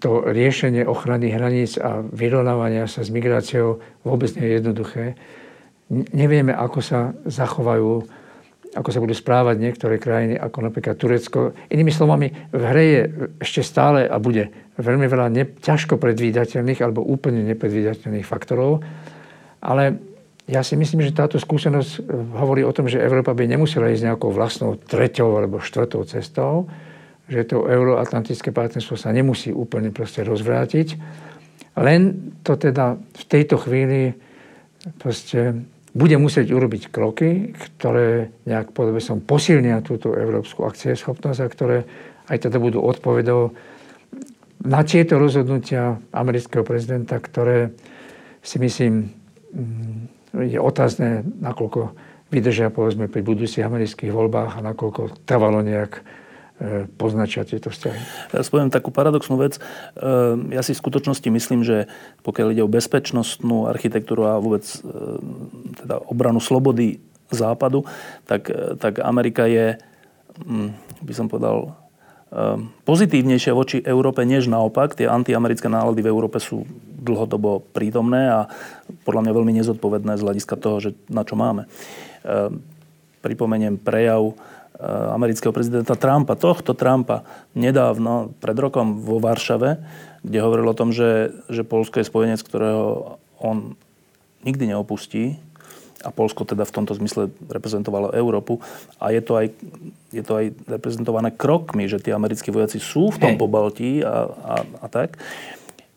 to riešenie ochrany hraníc a vyrovnávania sa s migráciou vôbec nie je jednoduché. Nevieme, ako sa zachovajú, ako sa budú správať niektoré krajiny, ako napríklad Turecko. Inými slovami, v hre je ešte stále a bude veľmi veľa ne, ťažko predvídateľných alebo úplne nepredvídateľných faktorov. Ale ja si myslím, že táto skúsenosť eh, hovorí o tom, že Európa by nemusela ísť nejakou vlastnou treťou alebo štvrtou cestou, že to euroatlantické partnerstvo sa nemusí úplne proste rozvrátiť. Len to teda v tejto chvíli proste bude musieť urobiť kroky, ktoré nejak, povedal som, posilnia túto európsku akcieschopnosť a ktoré aj teda budú odpovedou na tieto rozhodnutia amerického prezidenta, ktoré si myslím mm, je otázne, nakoľko vydržia povedzme pri budúcich amerických voľbách a nakoľko trvalo nejak e, poznačia tieto vzťahy. Ja spoviem takú paradoxnú vec. E, ja si v skutočnosti myslím, že pokiaľ ide o bezpečnostnú architektúru a vôbec e, teda obranu slobody západu, tak, tak Amerika je, mm, by som povedal, Ehm, pozitívnejšie voči Európe, než naopak. Tie antiamerické nálady v Európe sú dlhodobo prítomné a podľa mňa veľmi nezodpovedné z hľadiska toho, že na čo máme. Ehm, pripomeniem prejav ehm, amerického prezidenta Trumpa, tohto Trumpa, nedávno, pred rokom vo Varšave, kde hovoril o tom, že, že Polsko je spojenec, ktorého on nikdy neopustí, a Polsko teda v tomto zmysle reprezentovalo Európu a je to aj, je to aj reprezentované krokmi, že tí americkí vojaci sú v tom Hej. pobaltí a, a, a tak.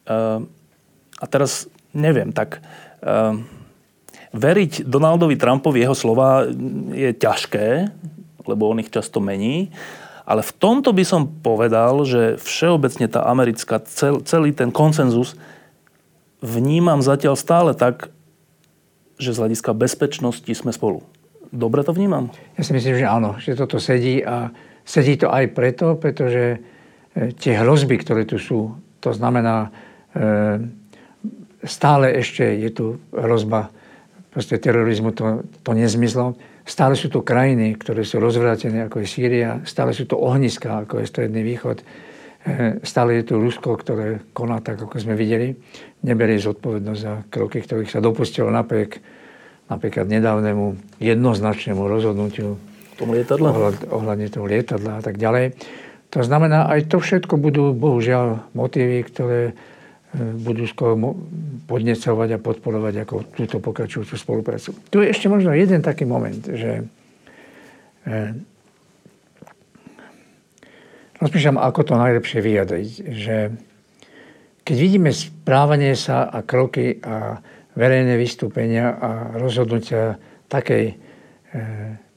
Uh, a teraz neviem, tak uh, veriť Donaldovi Trumpovi jeho slova je ťažké, lebo on ich často mení, ale v tomto by som povedal, že všeobecne tá americká, cel, celý ten konsenzus vnímam zatiaľ stále tak, že z hľadiska bezpečnosti sme spolu. Dobre to vnímam? Ja si myslím, že áno, že toto sedí a sedí to aj preto, pretože e, tie hrozby, ktoré tu sú, to znamená, e, stále ešte je tu hrozba proste terorizmu, to, to nezmizlo. Stále sú tu krajiny, ktoré sú rozvrátené, ako je Sýria, stále sú to ohniska, ako je Stredný východ. E, stále je tu Rusko, ktoré koná tak, ako sme videli neberie zodpovednosť za kroky, ktorých sa dopustilo napriek napríklad nedávnemu jednoznačnému rozhodnutiu tom lietadle? Ohľad, ohľadne toho lietadla a tak ďalej. To znamená, aj to všetko budú, bohužiaľ, motívy, ktoré e, budú skôr podnecovať a podporovať ako túto pokračujúcu spoluprácu. Tu je ešte možno jeden taký moment, že e, rozmýšľam, ako to najlepšie vyjadriť. Že keď vidíme správanie sa a kroky a verejné vystúpenia a rozhodnutia takej e,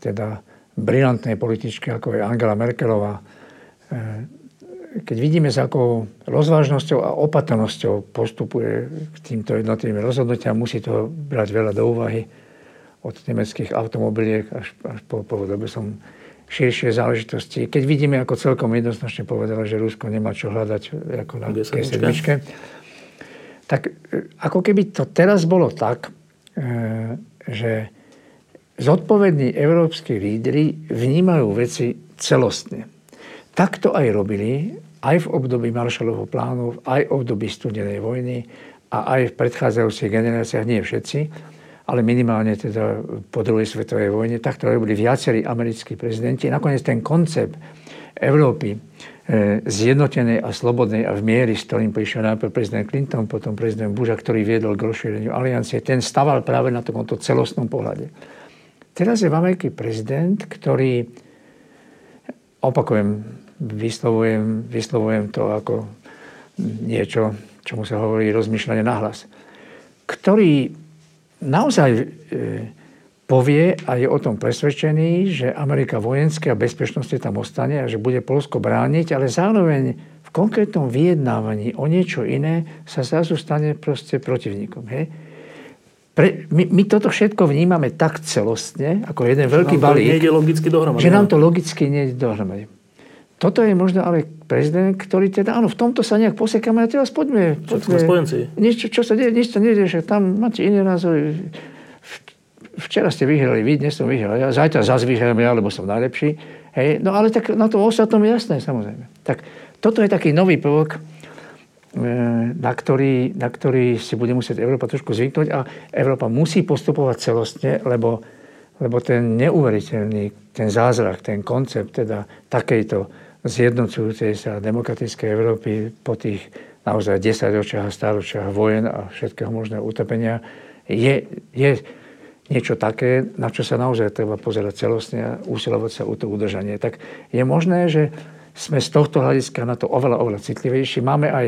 teda brilantnej političky, ako je Angela Merkelová, e, keď vidíme, s akou rozvážnosťou a opatrnosťou postupuje k týmto jednotlivým rozhodnutiam, musí to brať veľa do úvahy od nemeckých automobiliek až, až po, po dobe som širšie záležitosti. Keď vidíme, ako celkom jednoznačne povedala, že Rusko nemá čo hľadať ako na G7, tak e, ako keby to teraz bolo tak, e, že zodpovední európsky lídry vnímajú veci celostne. Tak to aj robili, aj v období Marshallovho plánu, aj v období studenej vojny a aj v predchádzajúcich generáciách, nie všetci, ale minimálne teda po druhej svetovej vojne. Takto robili viacerí americkí prezidenti. Nakoniec ten koncept Európy e, zjednotenej a slobodnej a v miery, s ktorým prišiel najprv prezident Clinton, potom prezident Bush, ktorý viedol k rozšíreniu aliancie, ten staval práve na takomto celostnom pohľade. Teraz je v Amerike prezident, ktorý, opakujem, vyslovujem, vyslovujem to ako niečo, čomu sa hovorí rozmýšľanie nahlas, ktorý naozaj e, povie a je o tom presvedčený, že Amerika vojenské a bezpečnosti tam ostane a že bude Polsko brániť, ale zároveň v konkrétnom vyjednávaní o niečo iné sa zrazu stane proste protivníkom. Hej? Pre, my, my toto všetko vnímame tak celostne, ako jeden veľký balík, že nám to logicky nejde dohromady. Toto je možno ale prezident, ktorý teda, áno, v tomto sa nejak posekáme a teraz poďme. poďme spojenci. Čo sa deje, nič sa nedie, že tam máte iné názory. Včera ste vyhrali vy, dnes som vyhral ja, zajtra zase vyhrám ja, lebo som najlepší. Hej, no ale tak na to ostatnom je jasné, samozrejme. Tak toto je taký nový prvok, e, na ktorý, na ktorý si bude musieť Európa trošku zvyknúť a Európa musí postupovať celostne, lebo, lebo ten neuveriteľný, ten zázrak, ten koncept teda takejto zjednocujúcej sa demokratickej Európy po tých naozaj 10 ročiach a stáročiach vojen a všetkého možného utrpenia je, je niečo také, na čo sa naozaj treba pozerať celostne a usilovať sa o to udržanie. Tak je možné, že sme z tohto hľadiska na to oveľa, oveľa citlivejší. Máme aj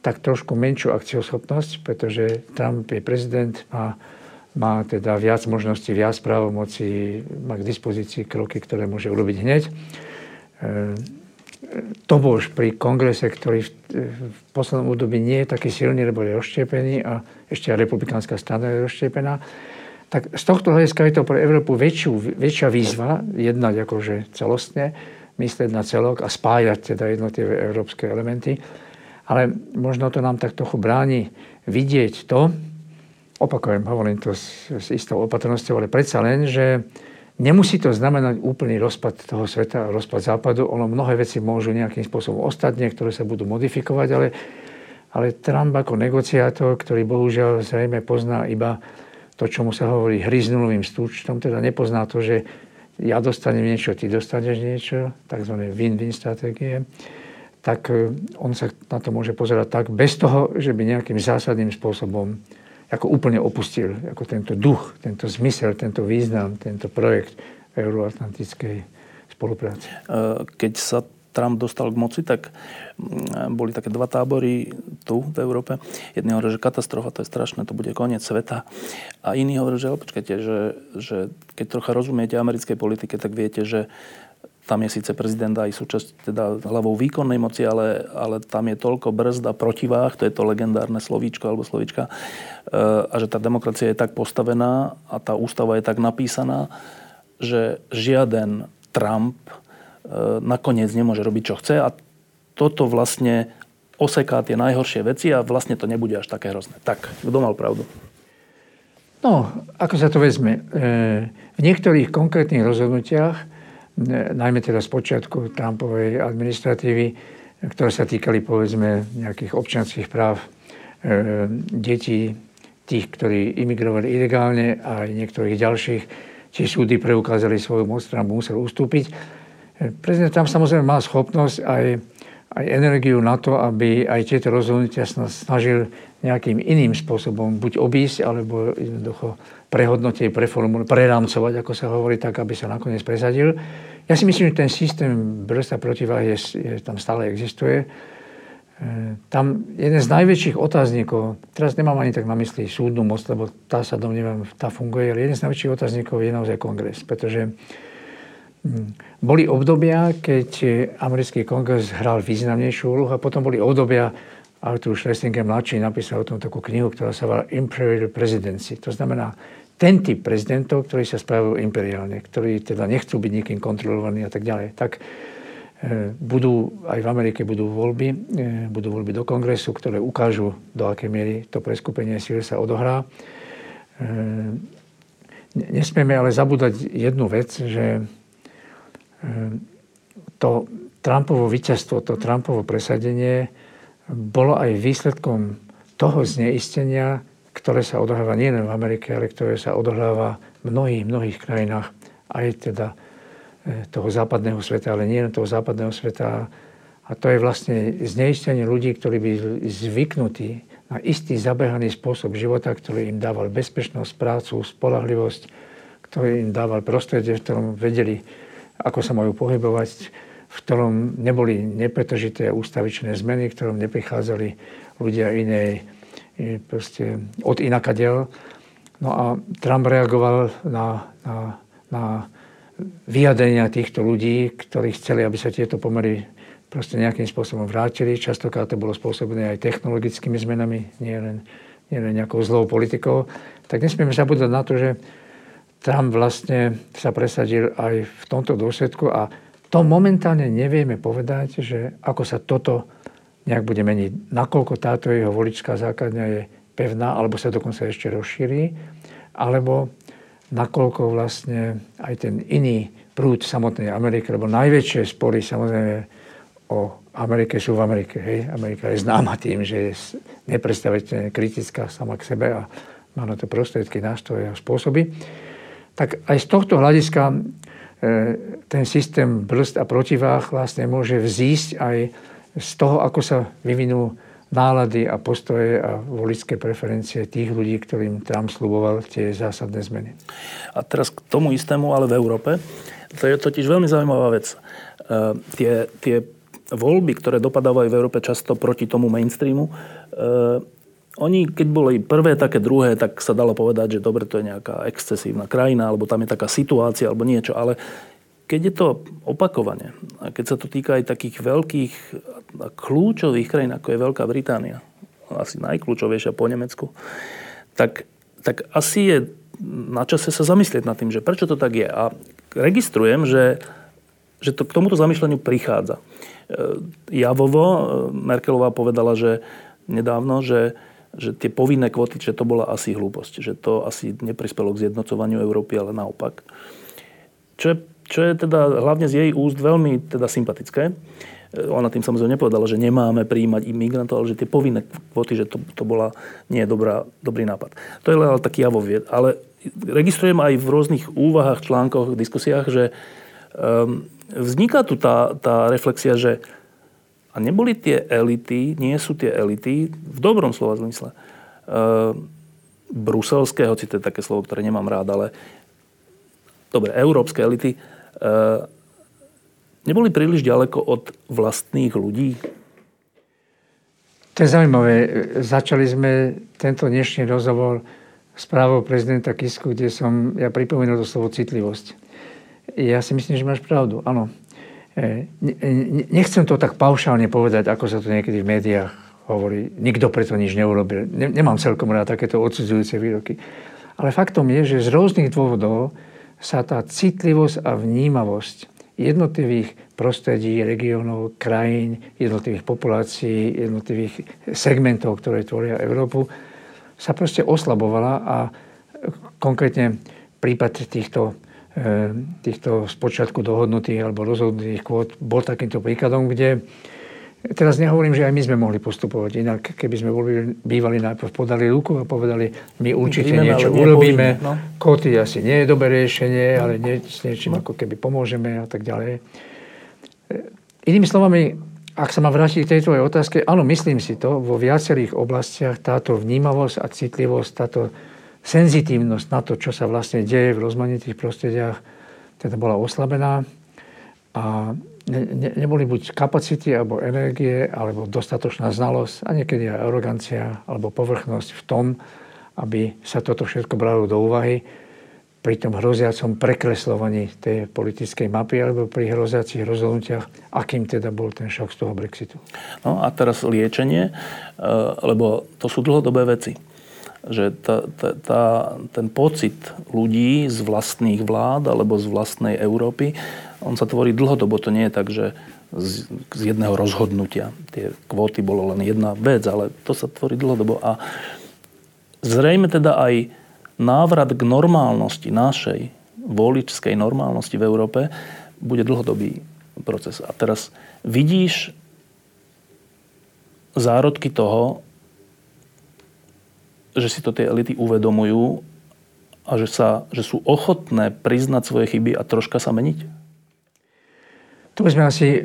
tak trošku menšiu akcioschopnosť, pretože Trump je prezident, má, má teda viac možností, viac právomocí, má k dispozícii kroky, ktoré môže urobiť hneď. To bol už pri kongrese, ktorý v, v poslednom období nie je taký silný, lebo je rozštiepený a ešte aj republikánska strana je rozštiepená. Tak z tohto hľadiska je to pre Európu väčšiu, väčšia výzva jednať akože celostne, myslieť na celok a spájať teda jednotlivé európske elementy. Ale možno to nám tak trochu bráni vidieť to, opakujem, hovorím to s, s istou opatrnosťou, ale predsa len, že Nemusí to znamenať úplný rozpad toho sveta, rozpad západu. Ono mnohé veci môžu nejakým spôsobom ostať, niektoré sa budú modifikovať, ale, ale Trump ako negociátor, ktorý bohužiaľ zrejme pozná iba to, čo mu sa hovorí hry s stúčtom, teda nepozná to, že ja dostanem niečo, ty dostaneš niečo, tzv. win-win stratégie, tak eh, on sa na to môže pozerať tak, bez toho, že by nejakým zásadným spôsobom ako úplne opustil ako tento duch, tento zmysel, tento význam, tento projekt euroatlantickej spolupráce. E, keď sa Trump dostal k moci, tak mm, boli také dva tábory tu v Európe. Jedni hovorili, že katastrofa, to je strašné, to bude koniec sveta. A iní hovorili, že počkajte, že, že keď trocha rozumiete americkej politike, tak viete, že tam je síce prezident aj súčasť teda hlavou výkonnej moci, ale, ale tam je toľko brzda protiváh, to je to legendárne slovíčko alebo slovíčka, e, a že tá demokracia je tak postavená a tá ústava je tak napísaná, že žiaden Trump e, nakoniec nemôže robiť, čo chce a toto vlastne oseká tie najhoršie veci a vlastne to nebude až také hrozné. Tak, kto mal pravdu? No, ako sa to vezme? E, v niektorých konkrétnych rozhodnutiach najmä teda z počiatku Trumpovej administratívy, ktoré sa týkali povedzme nejakých občianských práv e, detí, tých, ktorí imigrovali ilegálne a aj niektorých ďalších, či súdy preukázali svoju moc, Trump musel ustúpiť. E, prezident tam samozrejme mal schopnosť aj aj energiu na to, aby aj tieto rozhodnutia sa snažil nejakým iným spôsobom buď obísť, alebo jednoducho prehodnotiť, preformulovať, prerámcovať, ako sa hovorí, tak, aby sa nakoniec presadil. Ja si myslím, že ten systém brzda protiváhy je, je, tam stále existuje. E, tam jeden z najväčších otáznikov, teraz nemám ani tak na mysli súdnu moc, lebo tá sa domnievam, tá funguje, ale jeden z najväčších otáznikov je naozaj kongres, pretože boli obdobia, keď americký kongres hral významnejšiu úlohu a potom boli obdobia, Arthur Schlesinger mladší napísal o tom takú knihu, ktorá sa volá Imperial Presidency. To znamená ten typ prezidentov, ktorí sa správajú imperiálne, ktorí teda nechcú byť nikým kontrolovaní a tak ďalej. Tak e, budú, aj v Amerike budú voľby, e, budú voľby do kongresu, ktoré ukážu, do akej miery to preskupenie síl sa odohrá. Nesmieme ale zabúdať jednu vec, že to Trumpovo víťazstvo, to Trumpovo presadenie bolo aj výsledkom toho zneistenia, ktoré sa odohráva nielen v Amerike, ale ktoré sa odohráva v mnohých, mnohých krajinách, aj teda e, toho západného sveta, ale nie toho západného sveta. A to je vlastne zneistenie ľudí, ktorí by zvyknutí na istý zabehaný spôsob života, ktorý im dával bezpečnosť, prácu, spolahlivosť, ktorý im dával prostredie, v ktorom vedeli, ako sa majú pohybovať, v ktorom neboli nepretržité ústavičné zmeny, v ktorom neprichádzali ľudia inej, proste od inakadiel. No a Trump reagoval na, na, na vyjadrenia týchto ľudí, ktorí chceli, aby sa tieto pomery proste nejakým spôsobom vrátili. Častokrát to bolo spôsobené aj technologickými zmenami, nie len, nie len nejakou zlou politikou. Tak nesmieme zabúdať na to, že Trump vlastne sa presadil aj v tomto dôsledku a to momentálne nevieme povedať, že ako sa toto nejak bude meniť. Nakoľko táto jeho voličská základňa je pevná, alebo sa dokonca ešte rozšíri, alebo nakoľko vlastne aj ten iný prúd samotnej Ameriky, lebo najväčšie spory samozrejme o Amerike sú v Amerike. Hej? Amerika je známa tým, že je nepredstaviteľne kritická sama k sebe a má na to prostriedky, nástroje a spôsoby. Tak aj z tohto hľadiska E, ten systém brzd a protiváh vlastne môže vzísť aj z toho, ako sa vyvinú nálady a postoje a volické preferencie tých ľudí, ktorým Trump sluboval tie zásadné zmeny. A teraz k tomu istému, ale v Európe. To je totiž veľmi zaujímavá vec. E, tie, tie voľby, ktoré dopadávajú v Európe často proti tomu mainstreamu, e, oni, keď boli prvé, také druhé, tak sa dalo povedať, že dobre, to je nejaká excesívna krajina, alebo tam je taká situácia, alebo niečo. Ale keď je to opakovane, a keď sa to týka aj takých veľkých a kľúčových krajín, ako je Veľká Británia, asi najkľúčovejšia po Nemecku, tak, tak asi je na čase sa zamyslieť nad tým, že prečo to tak je. A registrujem, že, že to k tomuto zamýšľaniu prichádza. E, javovo e, Merkelová povedala, že nedávno, že že tie povinné kvoty, že to bola asi hlúposť, že to asi neprispelo k zjednocovaniu Európy, ale naopak. Čo je, čo je teda hlavne z jej úst veľmi teda sympatické. Ona tým samozrejme nepovedala, že nemáme príjmať imigrantov, ale že tie povinné kvoty, že to, to bola nie dobrá, dobrý nápad. To je ale taký javovied. Ale registrujem aj v rôznych úvahách, článkoch, diskusiách, že um, vzniká tu tá, tá reflexia, že a neboli tie elity, nie sú tie elity, v dobrom slova zmysle, uh, bruselské, hoci to je také slovo, ktoré nemám rád, ale dobre, európske elity, uh, neboli príliš ďaleko od vlastných ľudí? To je zaujímavé. Začali sme tento dnešný rozhovor správou prezidenta Kisku, kde som ja pripomenul to slovo citlivosť. Ja si myslím, že máš pravdu. Áno, E, nechcem to tak paušálne povedať, ako sa to niekedy v médiách hovorí. Nikto preto nič neurobil. Nemám celkom rád takéto odsudzujúce výroky. Ale faktom je, že z rôznych dôvodov sa tá citlivosť a vnímavosť jednotlivých prostredí, regiónov, krajín, jednotlivých populácií, jednotlivých segmentov, ktoré tvoria Európu, sa proste oslabovala a konkrétne prípad týchto týchto spočiatku dohodnutých alebo rozhodnutých kvót bol takýmto príkladom, kde teraz nehovorím, že aj my sme mohli postupovať inak, keby sme boli, bývali najprv podali ruku a povedali, my určite Víme, niečo urobíme, no. kvóty asi nie je dobré riešenie, no. ale nie, s niečím no. ako keby pomôžeme a tak ďalej. Eh, inými slovami, ak sa ma vrátiť k tejto otázke, áno, myslím si to, vo viacerých oblastiach táto vnímavosť a citlivosť, táto senzitívnosť na to, čo sa vlastne deje v rozmanitých prostrediach, teda bola oslabená a ne, ne, neboli buď kapacity alebo energie, alebo dostatočná znalosť a niekedy aj arogancia alebo povrchnosť v tom, aby sa toto všetko bralo do úvahy pri tom hroziacom prekreslovaní tej politickej mapy alebo pri hroziacich rozhodnutiach, akým teda bol ten šok z toho Brexitu. No a teraz liečenie, e, lebo to sú dlhodobé veci že tá, tá, tá, ten pocit ľudí z vlastných vlád alebo z vlastnej Európy, on sa tvorí dlhodobo. To nie je tak, že z, z jedného rozhodnutia. Tie kvóty bolo len jedna vec, ale to sa tvorí dlhodobo. A zrejme teda aj návrat k normálnosti našej voličskej normálnosti v Európe bude dlhodobý proces. A teraz vidíš zárodky toho, že si to tie elity uvedomujú a že, sa, že sú ochotné priznať svoje chyby a troška sa meniť? To by sme asi e,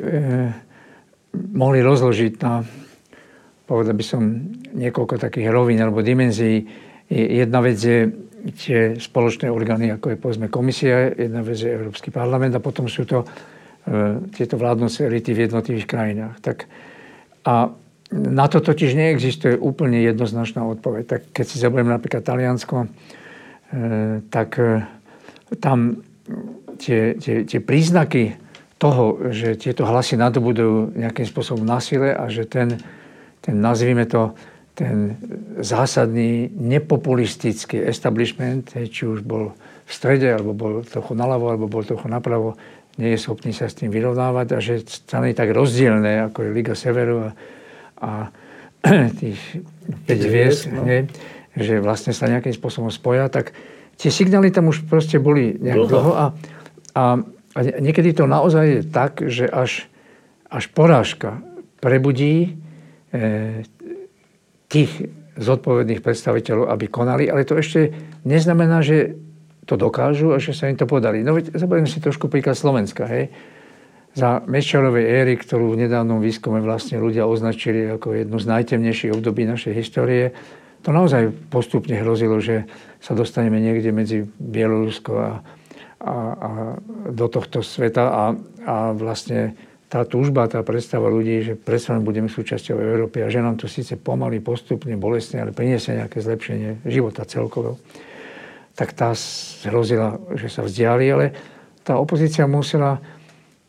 mohli rozložiť na, povedal by som, niekoľko takých rovín alebo dimenzií. Jedna vec je tie spoločné orgány, ako je povedzme komisia, jedna vec je Európsky parlament a potom sú to e, tieto vládnoce elity v jednotlivých krajinách. Tak, a na to totiž neexistuje úplne jednoznačná odpoveď. Tak keď si zoberiem napríklad Taliansko, e, tak e, tam tie, tie, tie príznaky toho, že tieto hlasy nadobudú nejakým spôsobom na sile a že ten, ten nazvime to, ten zásadný nepopulistický establishment, či už bol v strede, alebo bol trochu naľavo, alebo bol trochu napravo, nie je schopný sa s tým vyrovnávať a že strany tak rozdielne, ako je Liga Severu a a tých 5 hviezd, no. že vlastne sa nejakým spôsobom spoja, tak tie signály tam už proste boli nejak dlho, dlho a, a, a niekedy to naozaj je tak, že až, až porážka prebudí e, tých zodpovedných predstaviteľov, aby konali, ale to ešte neznamená, že to dokážu a že sa im to podali. No veď zoberiem si trošku príklad Slovenska. Hej za Meščarovej éry, ktorú v nedávnom výskume vlastne ľudia označili ako jednu z najtemnejších období našej histórie, to naozaj postupne hrozilo, že sa dostaneme niekde medzi Bielorusko a, a, a do tohto sveta. A, a vlastne tá túžba, tá predstava ľudí, že predsa budeme súčasťou Európy a že nám to síce pomaly, postupne, bolestne, ale priniesie nejaké zlepšenie života celkovo, tak tá hrozila, že sa vzdiali, ale tá opozícia musela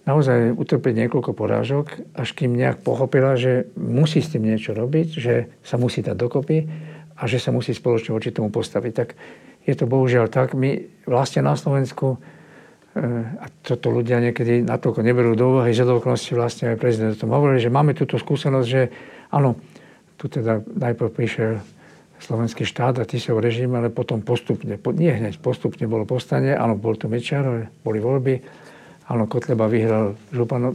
naozaj utrpieť niekoľko porážok, až kým nejak pochopila, že musí s tým niečo robiť, že sa musí dať dokopy a že sa musí spoločne voči tomu postaviť. Tak je to bohužiaľ tak. My vlastne na Slovensku, eh, a toto ľudia niekedy natoľko neberú do úvahy, že do vlastne aj prezident o tom hovorili, že máme túto skúsenosť, že áno, tu teda najprv prišiel slovenský štát a Tisov režim, ale potom postupne, nie hneď, postupne bolo povstanie, áno, bol to Mečar, boli voľby, Áno, Kotleba vyhral župan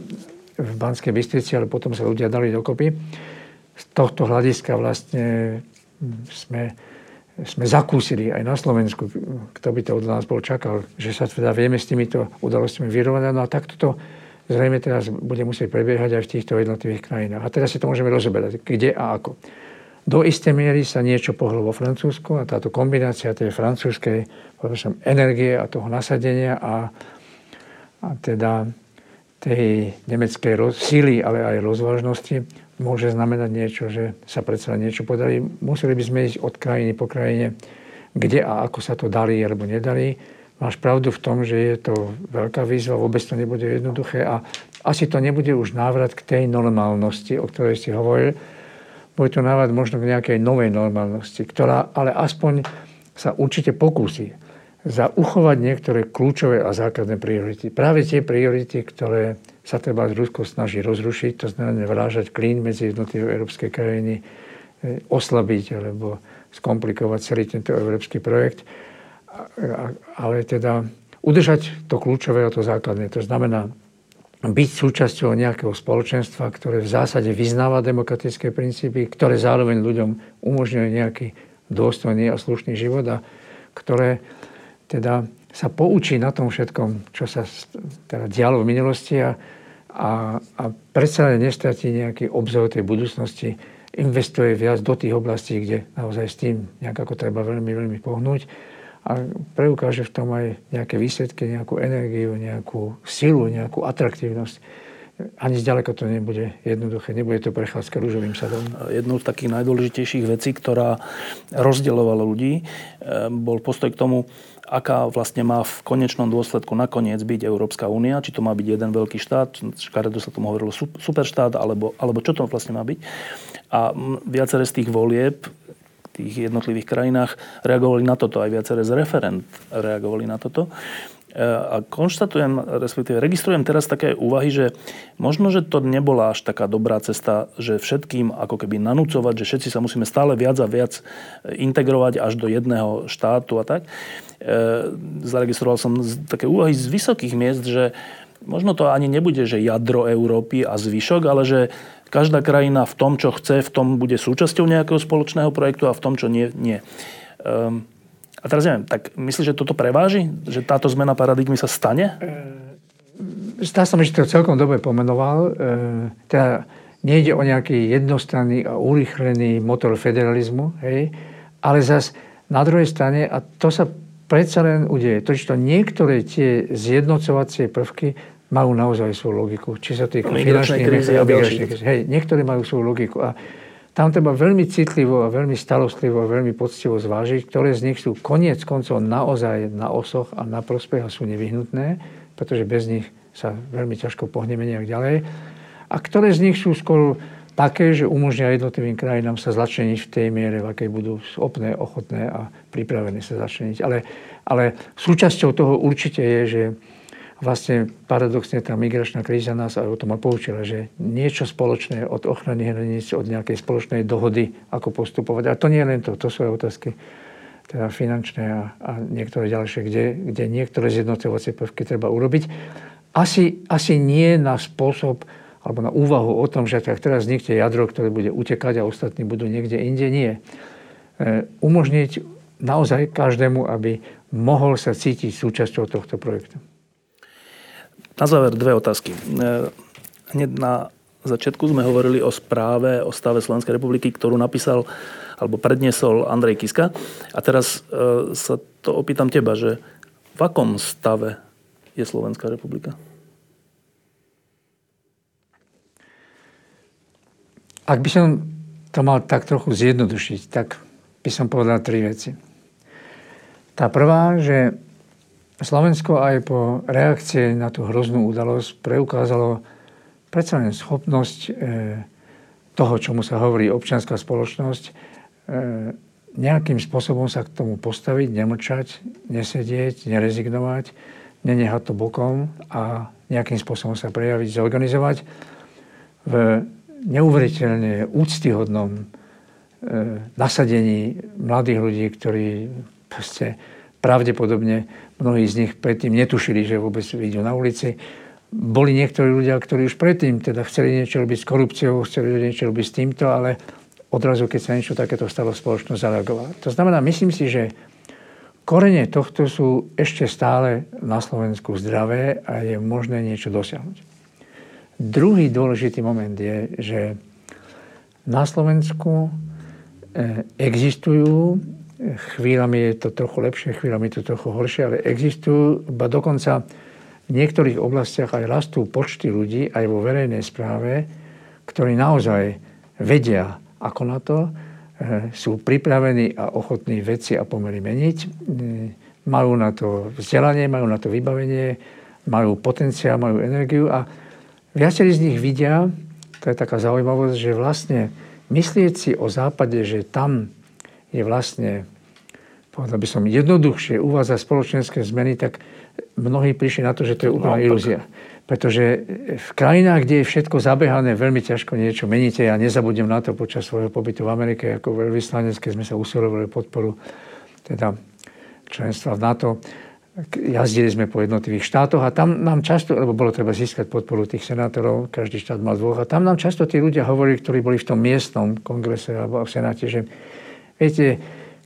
v Banskej Bystrici, ale potom sa ľudia dali dokopy. Z tohto hľadiska vlastne sme, sme zakúsili aj na Slovensku, kto by to od nás bol čakal, že sa teda vieme s týmito udalostiami vyrovnať. No a takto to zrejme teraz bude musieť prebiehať aj v týchto jednotlivých krajinách. A teraz si to môžeme rozoberať, kde a ako. Do istej miery sa niečo pohlo vo Francúzsku a táto kombinácia tej francúzskej energie a toho nasadenia a a teda tej nemeckej síly, ale aj rozvážnosti môže znamenať niečo, že sa predsa niečo podali. Museli by sme ísť od krajiny po krajine, kde a ako sa to dali alebo nedali. Máš pravdu v tom, že je to veľká výzva, vôbec to nebude jednoduché a asi to nebude už návrat k tej normálnosti, o ktorej si hovoril. Bude to návrat možno k nejakej novej normálnosti, ktorá ale aspoň sa určite pokúsi za uchovať niektoré kľúčové a základné priority. Práve tie priority, ktoré sa treba z Rusko snaží rozrušiť, to znamená vrážať klín medzi jednotlivé európske krajiny, e, oslabiť alebo skomplikovať celý tento európsky projekt. Ale teda udržať to kľúčové a to základné. To znamená byť súčasťou nejakého spoločenstva, ktoré v zásade vyznáva demokratické princípy, ktoré zároveň ľuďom umožňuje nejaký dôstojný a slušný život a ktoré teda sa poučí na tom všetkom, čo sa teda dialo v minulosti a a, a predsa nestratí nejaký obzor tej budúcnosti, investuje viac do tých oblastí, kde naozaj s tým nejak ako treba veľmi, veľmi pohnúť. A preukáže v tom aj nejaké výsledky, nejakú energiu, nejakú silu, nejakú atraktívnosť ani zďaleko to nebude jednoduché, nebude to prechádzka rúžovým sadom. Jednou z takých najdôležitejších vecí, ktorá rozdielovala ľudí, eh, bol postoj k tomu, aká vlastne má v konečnom dôsledku nakoniec byť Európska únia, či to má byť jeden veľký štát, škaredo sa tomu hovorilo superštát, alebo, alebo čo to vlastne má byť. A viaceré z tých volieb v tých jednotlivých krajinách reagovali na toto, aj viaceré z referent reagovali na toto. E, a konštatujem, respektíve registrujem teraz také úvahy, že možno, že to nebola až taká dobrá cesta, že všetkým ako keby nanúcovať, že všetci sa musíme stále viac a viac integrovať až do jedného štátu a tak. E, zaregistroval som také úvahy z vysokých miest, že možno to ani nebude, že jadro Európy a zvyšok, ale že každá krajina v tom, čo chce, v tom bude súčasťou nejakého spoločného projektu a v tom, čo nie, nie. Um, a teraz neviem, tak myslíš, že toto preváži? Že táto zmena paradigmy sa stane? E, zdá sa mi, že to celkom dobre pomenoval. E, teda nejde o nejaký jednostranný a urýchlený motor federalizmu, hej, ale zas na druhej strane, a to sa predsa len udeje, totiž to niektoré tie zjednocovacie prvky majú naozaj svoju logiku. Či sa týka finančných krízy a Hej, niektoré majú svoju logiku. A tam treba veľmi citlivo a veľmi starostlivo a veľmi poctivo zvážiť, ktoré z nich sú koniec koncov naozaj na osoch a na prospech a sú nevyhnutné, pretože bez nich sa veľmi ťažko pohneme nejak ďalej. A ktoré z nich sú skôr také, že umožnia jednotlivým krajinám sa začleniť v tej miere, v akej budú schopné, ochotné a pripravené sa začleniť. Ale, ale súčasťou toho určite je, že vlastne paradoxne tá migračná kríza nás aj o tom poučila, že niečo spoločné od ochrany hraníc, od nejakej spoločnej dohody, ako postupovať. A to nie je len to, to sú aj otázky teda finančné a, a niektoré ďalšie, kde, kde niektoré zjednocovacie prvky treba urobiť. Asi, asi nie na spôsob alebo na úvahu o tom, že tak teraz vznikne jadro, ktoré bude utekať a ostatní budú niekde inde. Nie. E, umožniť naozaj každému, aby mohol sa cítiť súčasťou tohto projektu. Na záver dve otázky. E, hneď na začiatku sme hovorili o správe o stave Slovenskej republiky, ktorú napísal alebo predniesol Andrej Kiska. A teraz e, sa to opýtam teba, že v akom stave je Slovenská republika? Ak by som to mal tak trochu zjednodušiť, tak by som povedal tri veci. Tá prvá, že Slovensko aj po reakcie na tú hroznú udalosť preukázalo predsa len schopnosť e, toho, čomu sa hovorí občianská spoločnosť, e, nejakým spôsobom sa k tomu postaviť, nemlčať, nesedieť, nerezignovať, nenehať to bokom a nejakým spôsobom sa prejaviť, zorganizovať v neuveriteľne úctyhodnom e, nasadení mladých ľudí, ktorí proste pravdepodobne mnohí z nich predtým netušili, že vôbec vidú na ulici. Boli niektorí ľudia, ktorí už predtým teda chceli niečo robiť s korupciou, chceli niečo robiť s týmto, ale odrazu, keď sa niečo takéto stalo, spoločnosť zareagovala. To znamená, myslím si, že korene tohto sú ešte stále na Slovensku zdravé a je možné niečo dosiahnuť. Druhý dôležitý moment je, že na Slovensku eh, existujú Chvíľami je to trochu lepšie, chvíľami je to trochu horšie, ale existujú, ba dokonca v niektorých oblastiach aj rastú počty ľudí aj vo verejnej správe, ktorí naozaj vedia, ako na to, e, sú pripravení a ochotní veci a pomery meniť, e, majú na to vzdelanie, majú na to vybavenie, majú potenciál, majú energiu a viacerí z nich vidia, to je taká zaujímavosť, že vlastne myslieť si o západe, že tam je vlastne, povedal by som, jednoduchšie uvádzať spoločenské zmeny, tak mnohí prišli na to, že to je úplná no, ilúzia. Pretože v krajinách, kde je všetko zabehané, veľmi ťažko niečo meníte. Ja nezabudnem na to počas svojho pobytu v Amerike ako veľvyslanec, keď sme sa usilovali podporu teda členstva v NATO. Jazdili sme po jednotlivých štátoch a tam nám často, lebo bolo treba získať podporu tých senátorov, každý štát mal dvoch, a tam nám často tí ľudia hovorili, ktorí boli v tom miestnom kongrese alebo v senáte, že Viete,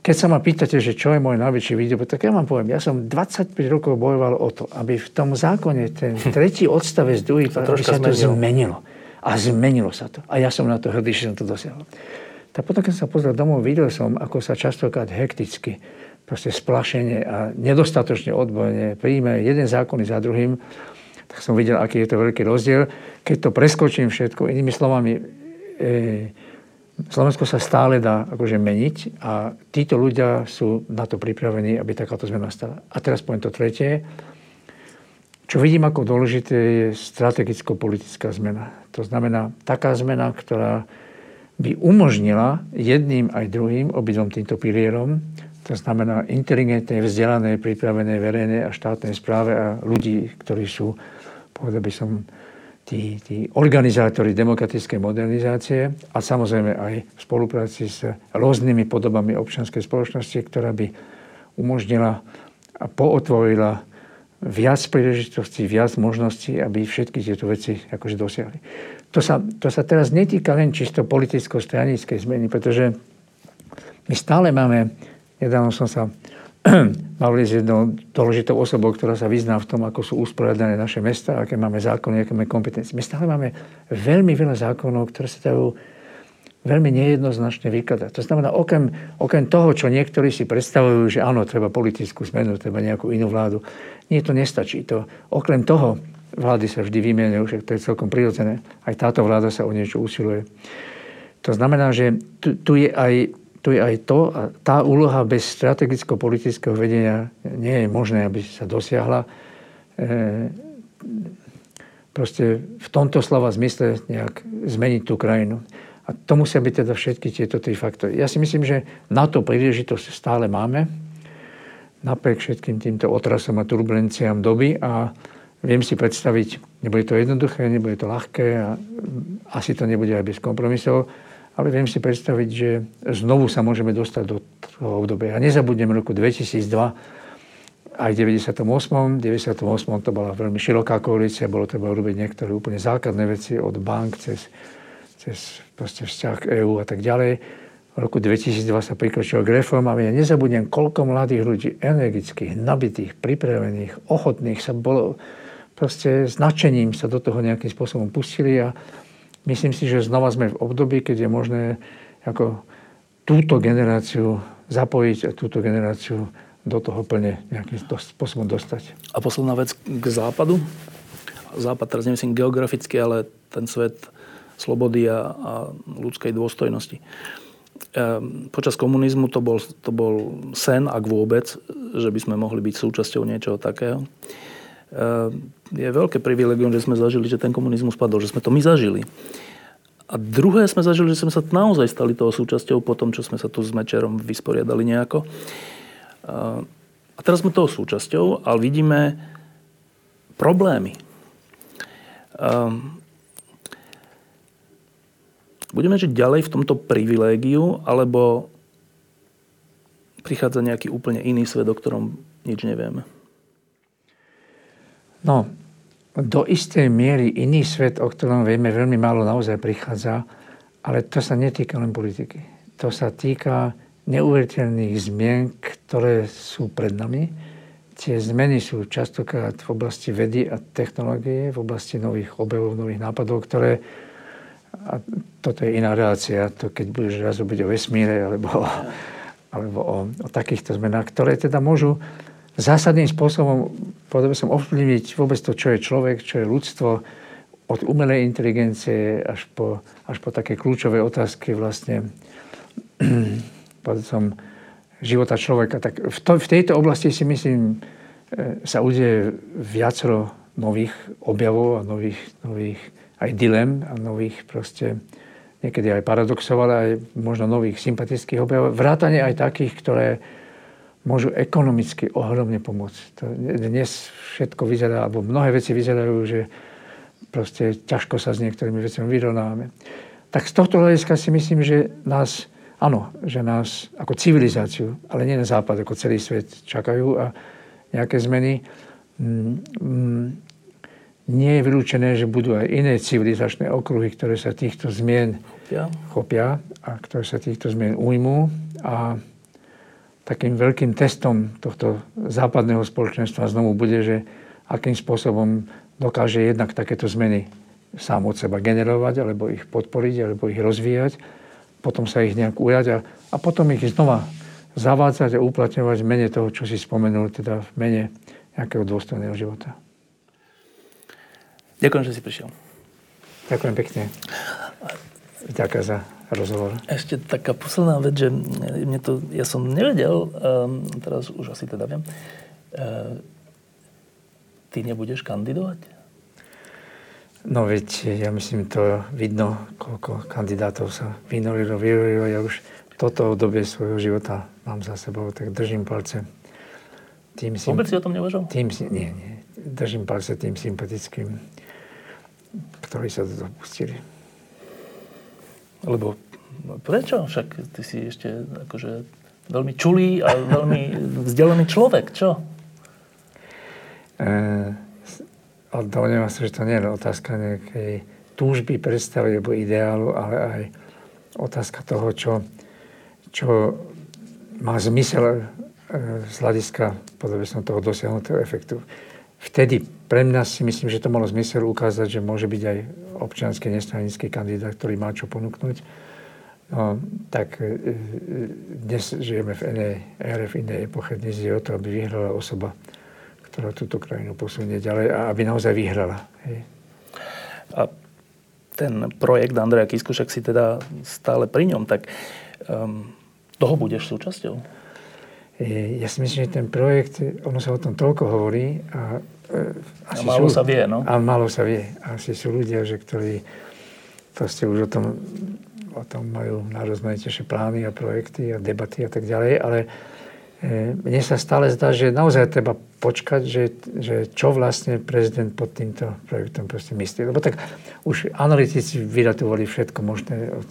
keď sa ma pýtate, že čo je môj najväčší video, tak ja vám poviem, ja som 25 rokov bojoval o to, aby v tom zákone ten tretí odstavec druhý, aby sa to zmenilo. A zmenilo sa to. A ja som na to hrdý, že som to dosiahol. Tak potom, keď som pozrel domov, videl som, ako sa častokrát hekticky, proste splašenie a nedostatočne odbojne príjme jeden zákon za druhým, tak som videl, aký je to veľký rozdiel. Keď to preskočím všetko, inými slovami, e, Slovensko sa stále dá akože meniť a títo ľudia sú na to pripravení, aby takáto zmena stala. A teraz poviem to tretie. Čo vidím ako dôležité je strategicko-politická zmena. To znamená taká zmena, ktorá by umožnila jedným aj druhým, obidvom týmto pilierom, to znamená inteligentné, vzdelané, pripravené verejné a štátnej správe a ľudí, ktorí sú, povedal by som, tí, tí organizátori demokratickej modernizácie a samozrejme aj v spolupráci s rôznymi podobami občianskej spoločnosti, ktorá by umožnila a pootvorila viac príležitostí, viac možností, aby všetky tieto veci akože dosiahli. To sa, to sa teraz netýka len čisto politicko-stranickej zmeny, pretože my stále máme, nedávno som sa mali s jednou dôležitou osobou, ktorá sa vyzná v tom, ako sú usporiadané naše mesta, aké máme zákony, aké máme kompetencie. My stále máme veľmi veľa zákonov, ktoré sa dajú veľmi nejednoznačne vykladať. To znamená, okrem, okrem toho, čo niektorí si predstavujú, že áno, treba politickú zmenu, treba nejakú inú vládu, nie, to nestačí. To, okrem toho, vlády sa vždy vymieňajú, však to je celkom prirodzené. Aj táto vláda sa o niečo usiluje. To znamená, že tu, tu je aj tu je aj to, a tá úloha bez strategicko-politického vedenia nie je možné, aby sa dosiahla. E, proste v tomto slova zmysle nejak zmeniť tú krajinu. A to musia byť teda všetky tieto tri faktory. Ja si myslím, že na to príležitosť stále máme, napriek všetkým týmto otrasom a turbulenciám doby a viem si predstaviť, nebude to jednoduché, nebude to ľahké a asi to nebude aj bez kompromisov, ale viem si predstaviť, že znovu sa môžeme dostať do toho obdobia. Ja nezabudnem roku 2002, aj v 98. 98. to bola veľmi široká koalícia, bolo treba urobiť niektoré úplne základné veci od bank cez, cez vzťah EÚ a tak ďalej. V roku 2002 sa prikročilo k reformám. Ja nezabudnem, koľko mladých ľudí, energických, nabitých, pripravených, ochotných sa bolo proste značením sa do toho nejakým spôsobom pustili a myslím si, že znova sme v období, keď je možné ako túto generáciu zapojiť a túto generáciu do toho plne nejakým spôsobom dostať. A posledná vec k západu. Západ teraz nemyslím geograficky, ale ten svet slobody a, a ľudskej dôstojnosti. Ehm, počas komunizmu to bol, to bol sen, ak vôbec, že by sme mohli byť súčasťou niečoho takého. Je veľké privilegium, že sme zažili, že ten komunizmus padol, že sme to my zažili. A druhé sme zažili, že sme sa naozaj stali toho súčasťou po tom, čo sme sa tu s Mečerom vysporiadali nejako. Ehm, a teraz sme toho súčasťou, ale vidíme problémy. Budeme žiť ďalej v tomto privilégiu, alebo prichádza nejaký úplne iný svet, o ktorom nič nevieme? No, do istej miery iný svet, o ktorom vieme veľmi málo naozaj prichádza, ale to sa netýka len politiky. To sa týka neuveriteľných zmien, ktoré sú pred nami. Tie zmeny sú častokrát v oblasti vedy a technológie, v oblasti nových objavov, nových nápadov, ktoré a toto je iná relácia, to keď budeš raz robiť o vesmíre alebo, alebo o, o takýchto zmenách, ktoré teda môžu zásadným spôsobom, povedal som, ovplyvniť vôbec to, čo je človek, čo je ľudstvo, od umelej inteligencie až po, až po také kľúčové otázky vlastne, som, života človeka. Tak v, to, v tejto oblasti si myslím, e, sa udeje viacero nových objavov a nových, nových aj dilem a nových proste niekedy aj paradoxov, ale aj možno nových sympatických objavov. Vrátane aj takých, ktoré môžu ekonomicky ohromne pomôcť. Dnes všetko vyzerá, alebo mnohé veci vyzerajú, že proste ťažko sa s niektorými vecami vyrovnávame. Tak z tohto hľadiska si myslím, že nás, áno, že nás ako civilizáciu, ale nie na západ, ako celý svet čakajú a nejaké zmeny. Mm, mm, nie je vylúčené, že budú aj iné civilizačné okruhy, ktoré sa týchto zmien chopia, chopia a ktoré sa týchto zmien ujmú. A takým veľkým testom tohto západného spoločenstva znovu bude, že akým spôsobom dokáže jednak takéto zmeny sám od seba generovať, alebo ich podporiť, alebo ich rozvíjať, potom sa ich nejak ujať a, a potom ich znova zavádzať a uplatňovať v mene toho, čo si spomenul, teda v mene nejakého dôstojného života. Ďakujem, že si prišiel. Ďakujem pekne. Ďakujem za rozhovor. Ešte taká posledná vec, že mne to, ja som nevedel, um, teraz už asi teda viem, uh, ty nebudeš kandidovať? No veď, ja myslím, to vidno, koľko kandidátov sa vynorilo, vyrojilo. Ja už toto obdobie svojho života mám za sebou, tak držím palce. Tým sim, Vôbec si o tom neuvažoval? Tým, nie, nie. Držím palce tým sympatickým, ktorí sa to dopustili. Lebo prečo? Však ty si ešte akože veľmi čulý a veľmi vzdelený človek, čo? E, domnievam sa, že to nie je otázka nejakej túžby, predstavy alebo ideálu, ale aj otázka toho, čo, čo má zmysel e, z hľadiska, podobne som toho dosiahnutého efektu. Vtedy pre mňa si myslím, že to malo zmysel ukázať, že môže byť aj občianský nestranický kandidát, ktorý má čo ponúknuť. No, tak e, e, dnes žijeme v inej ére, v inej epoche. Dnes je o to, aby vyhrala osoba, ktorá túto krajinu posunie ďalej a aby naozaj vyhrala. Hej. A ten projekt Andreja Kiskušek si teda stále pri ňom, tak um, toho budeš súčasťou? E, ja si myslím, že ten projekt, ono sa o tom toľko hovorí a, e, asi a málo sú, sa vie, no? A málo sa vie. Asi sú ľudia, že ktorí proste už o tom, o tom majú najrozmanitejšie plány a projekty a debaty a tak ďalej, ale E, mne sa stále zdá, že naozaj treba počkať, že, že čo vlastne prezident pod týmto projektom proste myslí. Lebo tak už analytici vyratovali všetko možné od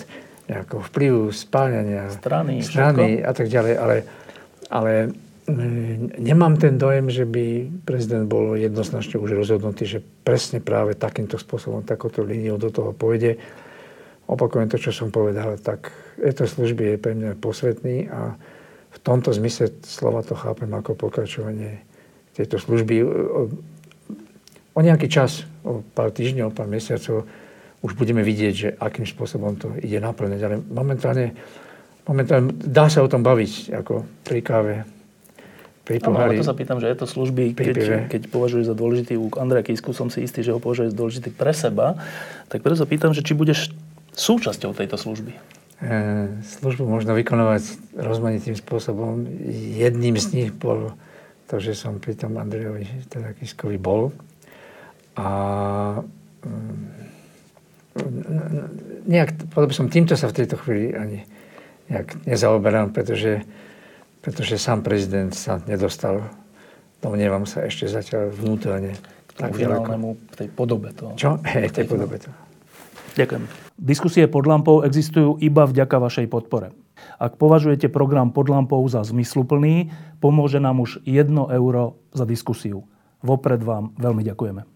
nejakého vplyvu, spáľania, strany, strany a tak ďalej, ale, ale nemám ten dojem, že by prezident bol jednoznačne už rozhodnutý, že presne práve takýmto spôsobom, takouto líniou do toho pôjde. Opakujem to, čo som povedal, tak eto služby je pre mňa posvetný a v tomto zmysle slova to chápem ako pokračovanie tejto služby. O nejaký čas, o pár týždňov, pár mesiacov, už budeme vidieť, že akým spôsobom to ide naplňať. Ale momentálne, momentálne dá sa o tom baviť, ako pri káve, pri pohári. No, to sa pýtam, že je to služby, keď, keď považuješ za dôležitý u Andreja Kisku, som si istý, že ho považuje za dôležitý pre seba, tak preto sa pýtam, že či budeš súčasťou tejto služby. E, službu možno vykonovať rozmanitým spôsobom. Jedným z nich bol to, že som pri tom Andrejovi teda Kiskovi bol. A mm, nejak, podobne som týmto sa v tejto chvíli ani nejak nezaoberám, pretože, pretože sám prezident sa nedostal, domnievam sa ešte zatiaľ vnútorne. K tomu finálnemu, tej podobe toho. Čo? Hej, tej podobe toho. Ďakujem. Diskusie pod lampou existujú iba vďaka vašej podpore. Ak považujete program pod lampou za zmysluplný, pomôže nám už 1 euro za diskusiu. Vopred vám veľmi ďakujeme.